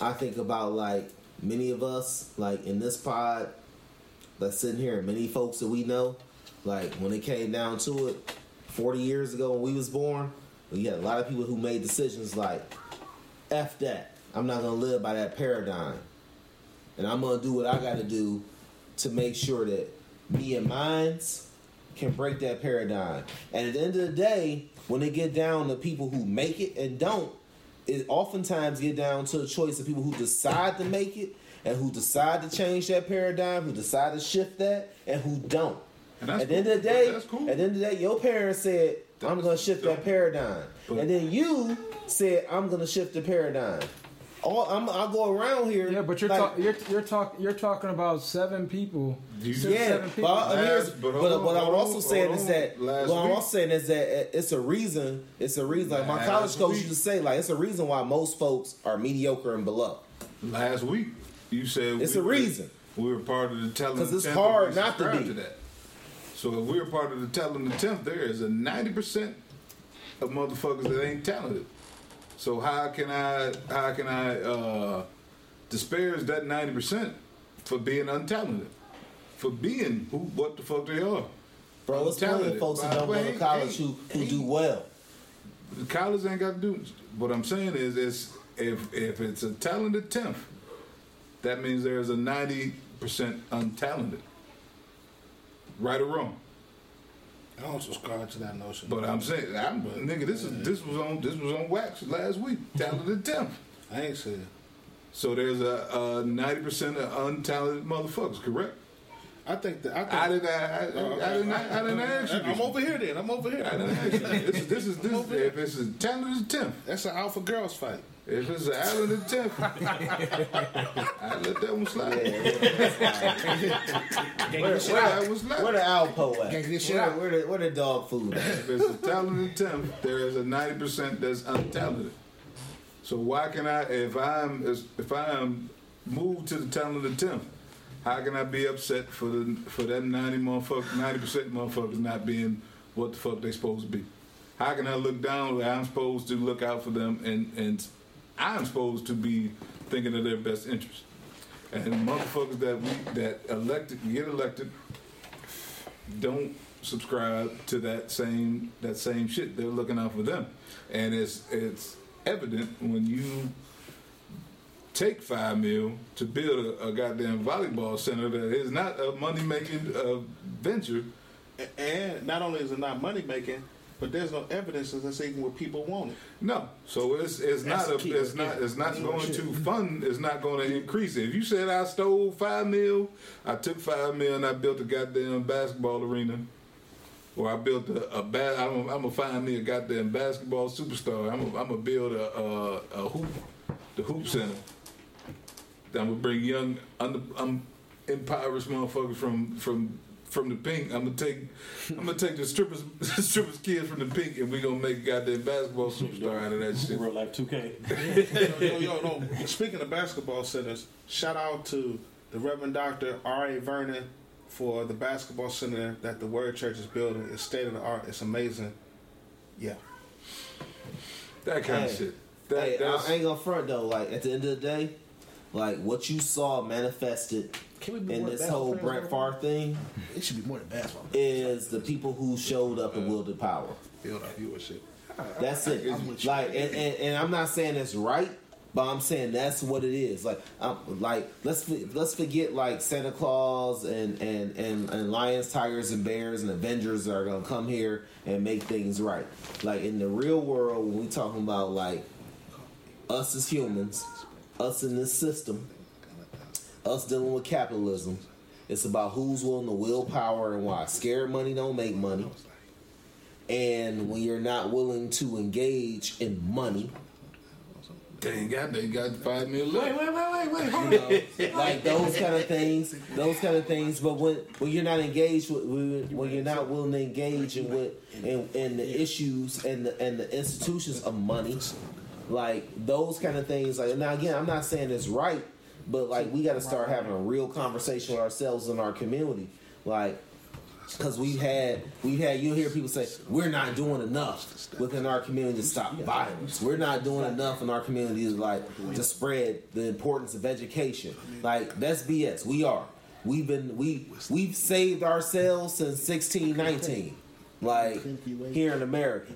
I think about like many of us, like in this pod, that's sitting here, and many folks that we know, like when it came down to it, forty years ago when we was born, we had a lot of people who made decisions like, "F that, I'm not gonna live by that paradigm, and I'm gonna do what I got to do to make sure that me and mine's can break that paradigm. And at the end of the day, when they get down to people who make it and don't, it oftentimes get down to a choice of people who decide to make it and who decide to change that paradigm, who decide to shift that, and who don't. And that's at the end of the day, cool. at the end of the day, your parents said, "I'm going to shift that paradigm," But- and then you said, "I'm going to shift the paradigm." All I'm, I'll go around here. Yeah, but you're like- talk, you're you're talk, you're talking about seven people. Six, yeah, seven but, people. I- I mean, Last- but but, what I'm also saying is that Last what I'm also saying is that it's a reason. It's a reason. Like my Last college coach week. used to say, like it's a reason why most folks are mediocre and below. Last week, you said It's we a were- reason. We were part of the telling 'Cause the it's tenth, hard not to be. that. So if we're part of the telling the tenth, there is a ninety percent of motherfuckers that ain't talented. So how can I how can I uh, disparage that ninety percent for being untalented, for being who what the fuck they are? Bro, it's plenty of folks that don't go to college who, who do well. the college ain't got to do. What I'm saying is, is if if it's a talented tenth, that means there's a ninety percent untalented. Right or wrong? I don't subscribe to that notion. But I'm saying, I'm, nigga, this is this was on this was on wax last week. Talented tenth. I ain't saying. So there's a ninety percent of untalented motherfuckers, correct? I think that I think. I didn't. I, I, I oh, didn't. I didn't ask you. I'm over here then. I'm over here. I didn't ask you. This is this is this. is- If it's a talented tenth, That's an alpha girls fight. If it's an talented tenth, I let that one slide. Where, Let that one slide. where the Alpo at? Can't get this shit Where, out. where, the, where the dog food at? If it's a talented tenth, there is a ninety percent that's untalented. So why can I, if I'm if I am moved to the talented tenth, how can I be upset for the for that ninety motherfucker, ninety percent motherfuckers not being what the fuck they supposed to be? How can I look down where I'm supposed to look out for them and and I'm supposed to be thinking of their best interest? And motherfuckers that we that elected get elected don't subscribe to that same that same shit. They're looking out for them, and it's it's evident when you take five mil to build a, a goddamn volleyball center that is not a money making uh, venture. And not only is it not money making, but there's no evidence that that's even what people want it. No, so it's it's That's not the a, key it's right not it's not That's going to fund. It's not going to increase it. If you said I stole five mil, I took five mil and I built a goddamn basketball arena, or I built a, a bad. I'm gonna I'm find me a goddamn basketball superstar. I'm gonna I'm gonna build a, a a hoop, the hoop center. I'm gonna bring young under um, impoverished motherfuckers from from. From the pink, I'm gonna take, I'm gonna take the strippers, strippers kids from the pink, and we gonna make a goddamn basketball superstar out of that shit. Real life 2K. yo, yo, yo, no. Speaking of basketball centers, shout out to the Reverend Doctor R. A. Vernon for the basketball center that the Word Church is building. It's state of the art. It's amazing. Yeah. That kind Hey, of shit. That, hey, I ain't gonna front though. Like at the end of the day, like what you saw manifested Can we be in this whole players, Brett bro? Favre thing It should be more than basketball. is the people who showed up and wielded power. Build our viewership. That's it. I'm with you. Like, and, and, and I'm not saying it's right, but I'm saying that's what it is. Like, I'm, like let's let's forget like Santa Claus and and and and lions, tigers, and bears and Avengers are gonna come here and make things right. Like in the real world, when we talking about like us as humans, us in this system, us dealing with capitalism. It's about who's willing to will power and why. Scared money don't make money. And when you're not willing to engage in money, they ain't got they got five mil left. wait, wait, wait. Hold you know, like those kind of things, those kind of things. But when when you're not engaged with, when, when you're not willing to engage in with in, in the issues and the and the institutions of money, like those kind of things. Like now again, I'm not saying it's right, but like we got to start having a real conversation with ourselves in our community, like. Because we've had, we've had, you'll hear people say, we're not doing enough within our community to stop violence. We're not doing enough in our community to like to spread the importance of education. Like that's BS. We are. We've been we we've saved ourselves since sixteen nineteen. Like here in America,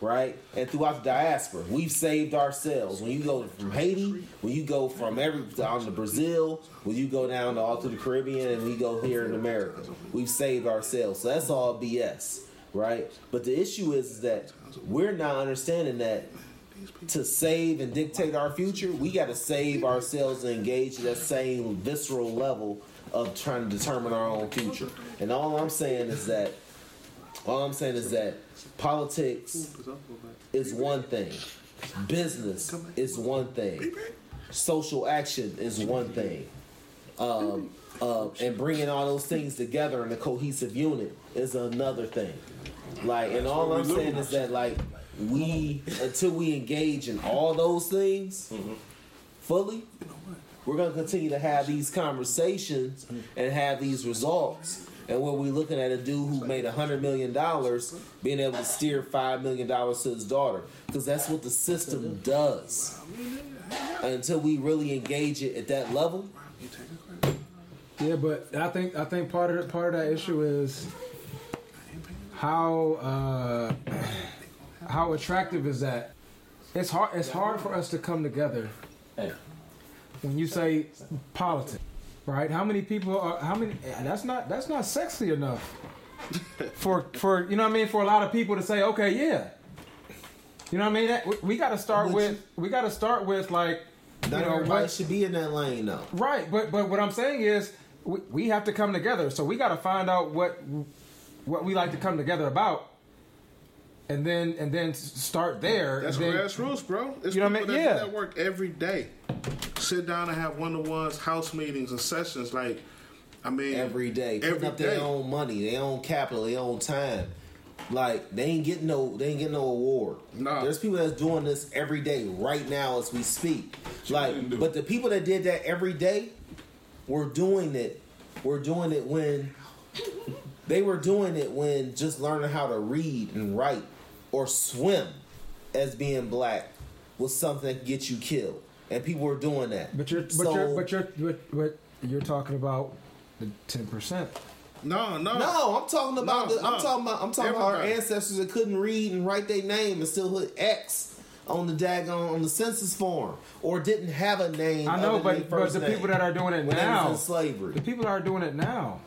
right? And throughout the diaspora, we've saved ourselves. When you go from Haiti, when you go from every down to Brazil, when you go down to all to the Caribbean, and we go here in America, we've saved ourselves. So that's all BS, right? But the issue is, is that we're not understanding that to save and dictate our future, we got to save ourselves and engage at that same visceral level of trying to determine our own future. And all I'm saying is that, all I'm saying is that politics is one thing, business is one thing, social action is one thing, um, uh, and bringing all those things together in a cohesive unit is another thing. Like, and all I'm saying is that, like, we until we engage in all those things fully, we're gonna continue to have these conversations and have these results. And when we're looking at a dude who made a hundred million dollars being able to steer five million dollars to his daughter, because that's what the system does. Until we really engage it at that level, Yeah, but I think I think part of part of that issue is how uh, how attractive is that? It's hard. It's hard for us to come together when you say politics, right? How many people are? How many? Eh, that's not that's not sexy enough for for you know what I mean for a lot of people to say, okay, yeah. You know what I mean? That, we, we got to start with we got to start with like Not you know, everybody what- should be in that lane though. Right, but but what I'm saying is we, we have to come together. So we got to find out what what we like to come together about, and then and then start there. That's and then, grassroots, bro. It's You know what I people mean? that Yeah. that work every day. Sit down and have one to ones, house meetings, and sessions. Like, I mean, every day, putting Every up their own money, their own capital, their own time. Like they ain't getting no, they ain't getting no award. Nah. There's people that's doing this every day, right now as we speak. Like, but the people that did that every day were doing it. Were doing it when they were doing it when just learning how to read and write or swim as being black was something that could get you killed, and people were doing that. But you're but So- you're but you're but, but you're talking about the ten percent. no, no, No, I'm talking about No, the, I'm no. talking about I'm talking about our ancestors that couldn't read and write their name and still put X on the daggone on the census form or didn't have a name. I know, but but the people that are doing it now, slavery. the people that are doing it now.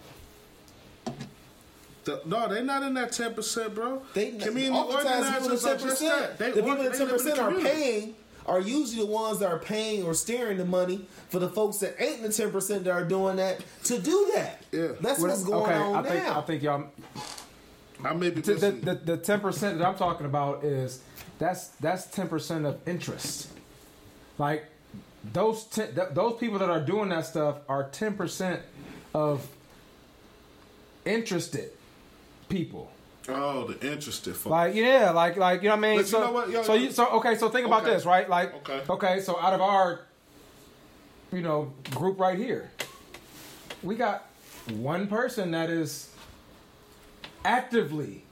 The- no, they're not in that ten percent, bro. They community oftentimes people in ten percent. The people org- in ten live in the percent are paying are usually the ones that are paying or steering the money for the folks that ain't in the ten percent that are doing that to do that. Yeah. that's what's going okay, on I think now. I think y'all I may be the the the ten percent that I'm talking about is that's that's ten percent of interest. Like those 10, th- those people that are doing that stuff are ten percent of interested people. oh, the interested folks. Like yeah, like like you know what I mean. But you so know what? Yo, so yo- you so okay. So think about Okay. this, right? Like Okay. okay. So out of our you know group right here, we got one person that is actively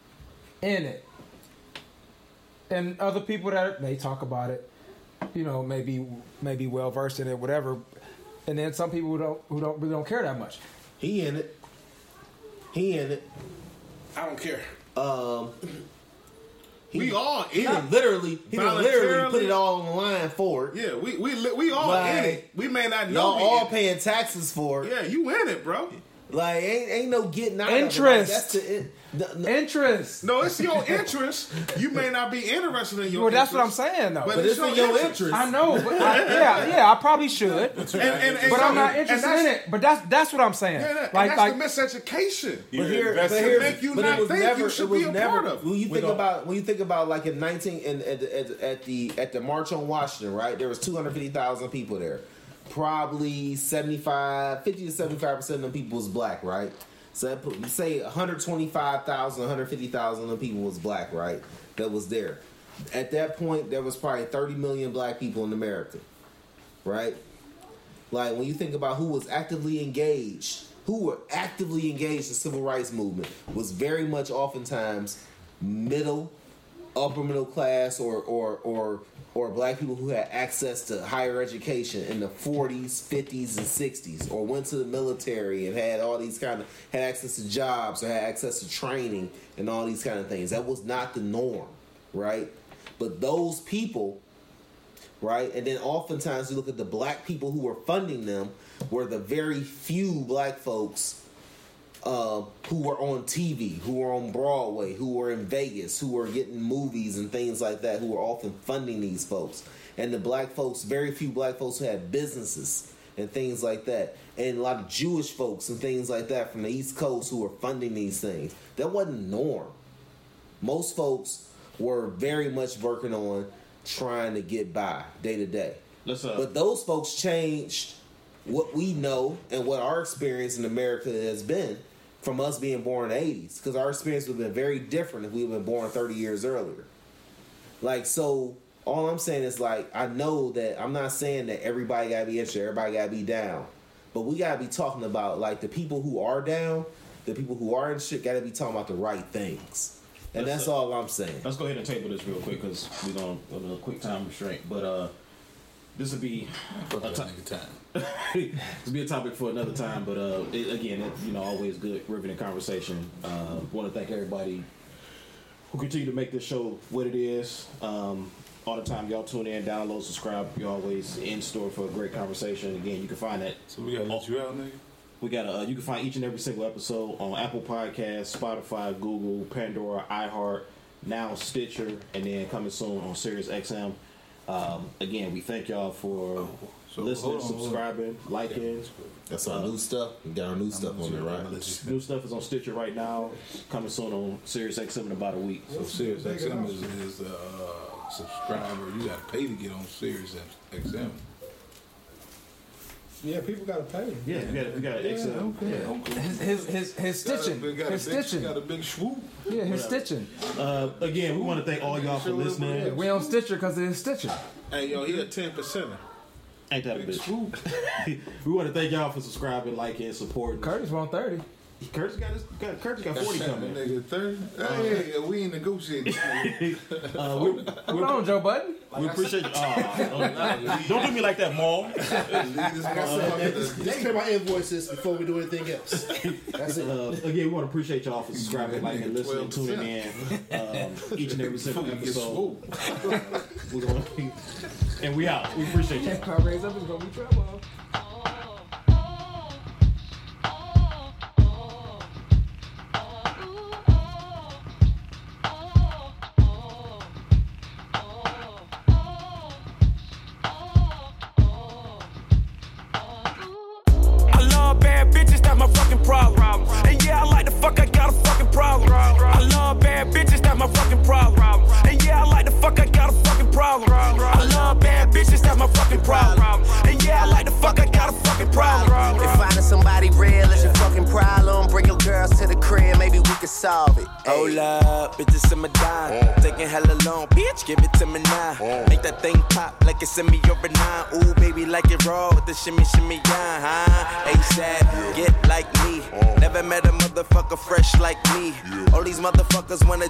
in it, and other people that they talk about it, you know, maybe maybe well versed in it, whatever. And then some people who don't who don't really don't care that much. he in it. He in it. I don't care. Um, he, We all in he it. literally he literally put it all on the line for it. Yeah, we we we all Like, in it. We may not know. Y'all we all in paying taxes for it. Yeah, you in it, bro. Like ain't ain't no getting out of it. Like, Interest. that's the, it, the, the- Interest. No, it's your interest. You may not be interested in your. Well, that's what I'm saying though. But, but it's in your interest. I know, but I, yeah, yeah, I probably should, And, and, and but I'm not interested in it. But that's that's what I'm saying. Yeah, yeah, like and like that's the miseducation. But here, That's but to here, make you but not it think never, you should it be a never, part of. When you think about when you think about like in 19 and at, the- at, the- at the at the March on Washington, right? There was 250,000 people there. Probably 75, 50 to 75 percent of the people was black, right? So that put, say 125,000, 150,000 of people was black, right? That was there. At that point, there was probably 30 million black people in America, right? Like when you think about who was actively engaged, who were actively engaged in the civil rights movement, was very much oftentimes middle, upper middle class, or or or or black people who had access to higher education in the 40s, 50s, and 60s, or went to the military and had all these kind of had access to jobs or had access to training and all these kind of things. That was not the norm, right? But those people right? And then oftentimes you look at the black people who were funding them were the very few black folks uh, who were on TV, who were on Broadway, who were in Vegas, who were getting movies and things like that, who were often funding these folks. And the black folks, very few black folks who had businesses and things like that. And a lot of Jewish folks and things like that from the East Coast who were funding these things. That wasn't norm. Most folks were very much working on trying to get by day to day. But those folks changed what we know and what our experience in America has been from us being born in the 80s. Because our experience would have been very different if we had been born 30 years earlier. Like, so all I'm saying is, like, I know that I'm not saying that everybody got to be interested, everybody got to be down. But we got to be talking about, like, the people who are down, the people who are in shit got to be talking about the right things. And Let's, that's uh, all I'm saying. Let's go ahead and table this real quick because we're going to a quick time restraint. But uh, this will be Fuck a that time. this will be a topic for another time. But uh, it, again, it, you know, always good riveting conversation. Uh, Want to thank everybody who continue to make this show what it is. Um, all the time, y'all tune in, download, subscribe. You're always in store for a great conversation. Again, you can find that So we gotta let you out, nigga. we got uh, you can find each and every single episode on Apple Podcasts, Spotify, Google, Pandora, iHeart, now Stitcher, and then coming soon on Sirius XM. Um, again, we thank y'all for So, listening, on, subscribing, liking. That's our new stuff. We got our new stuff on there, right? New stuff is on Stitcher right now. Coming soon on Sirius XM in about a week. So Sirius XM is, is the uh, subscriber. You got to pay to get on Sirius XM. Yeah, people gotta pay. Yeah, we got we got XM. Yeah. His his his, his stitching, Got a, got his big, stitching. Got a big swoop. Yeah, his stitching. Uh, again, we want to thank all y'all for listening. We on Stitcher because of his stitching. Hey, yo, he a ten percent. Ain't that a Big bitch? we want to thank y'all for subscribing, liking, and supporting. Curtis won thirty. Curtis got his, got, Curtis got forty coming. nigga 30. Hey, we ain't negotiating. Uh, we, Come on, Joe Budden. we appreciate you. Oh, don't, don't me like that, Mal. Leave this motherfucker to- Just pay my invoices before we do anything else. That's it. Uh, again, we want to appreciate y'all for subscribing, liking, listening, tuning in um, each and every single Get episode. swoop. We're gonna, and we out. We appreciate y'all. Car raise up is gonna be trouble.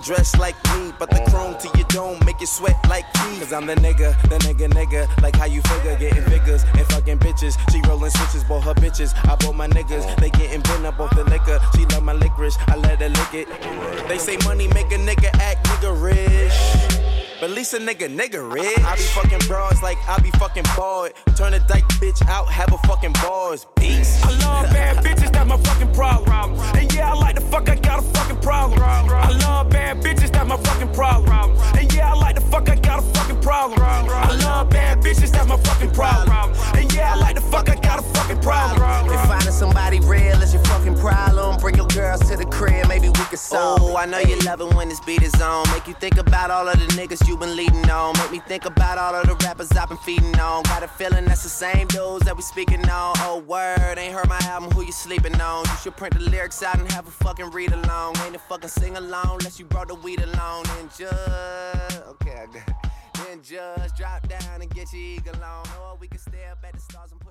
Dress like me, but the chrome to your dome make you sweat like me. Cause I'm the nigga, the nigga, nigga. Like how you figure, getting figures and fucking bitches. She rolling switches, bought her bitches. I bought my niggas, they getting bent up off the liquor. She love my licorice, I let her lick it. They say money make a nigga act nigga rich. But at least a nigga nigga rich. I be fucking bras like I be fucking bored. Turn a dyke bitch out, have a fucking bars. Peace. I love bad bitches, that's my fucking problem. Problem. And yeah, I like the fuck, I got a fucking problem. If finding somebody real is your fucking problem, bring your girls to the crib, maybe we could solve Oh. I know you love it when this beat is on. Make you think about all of the niggas you been leading on. Make me think about all of the rappers I've been feeding on. Got a feeling that's the same dudes that we speaking on. Oh, word, ain't heard my album, who you sleeping on? You should print the lyrics out and have a fucking read along. Ain't a fucking sing along unless you brought the weed along. Then just, okay, I got it. Then just drop down and get your eagle on. Or we can stay up at the stars and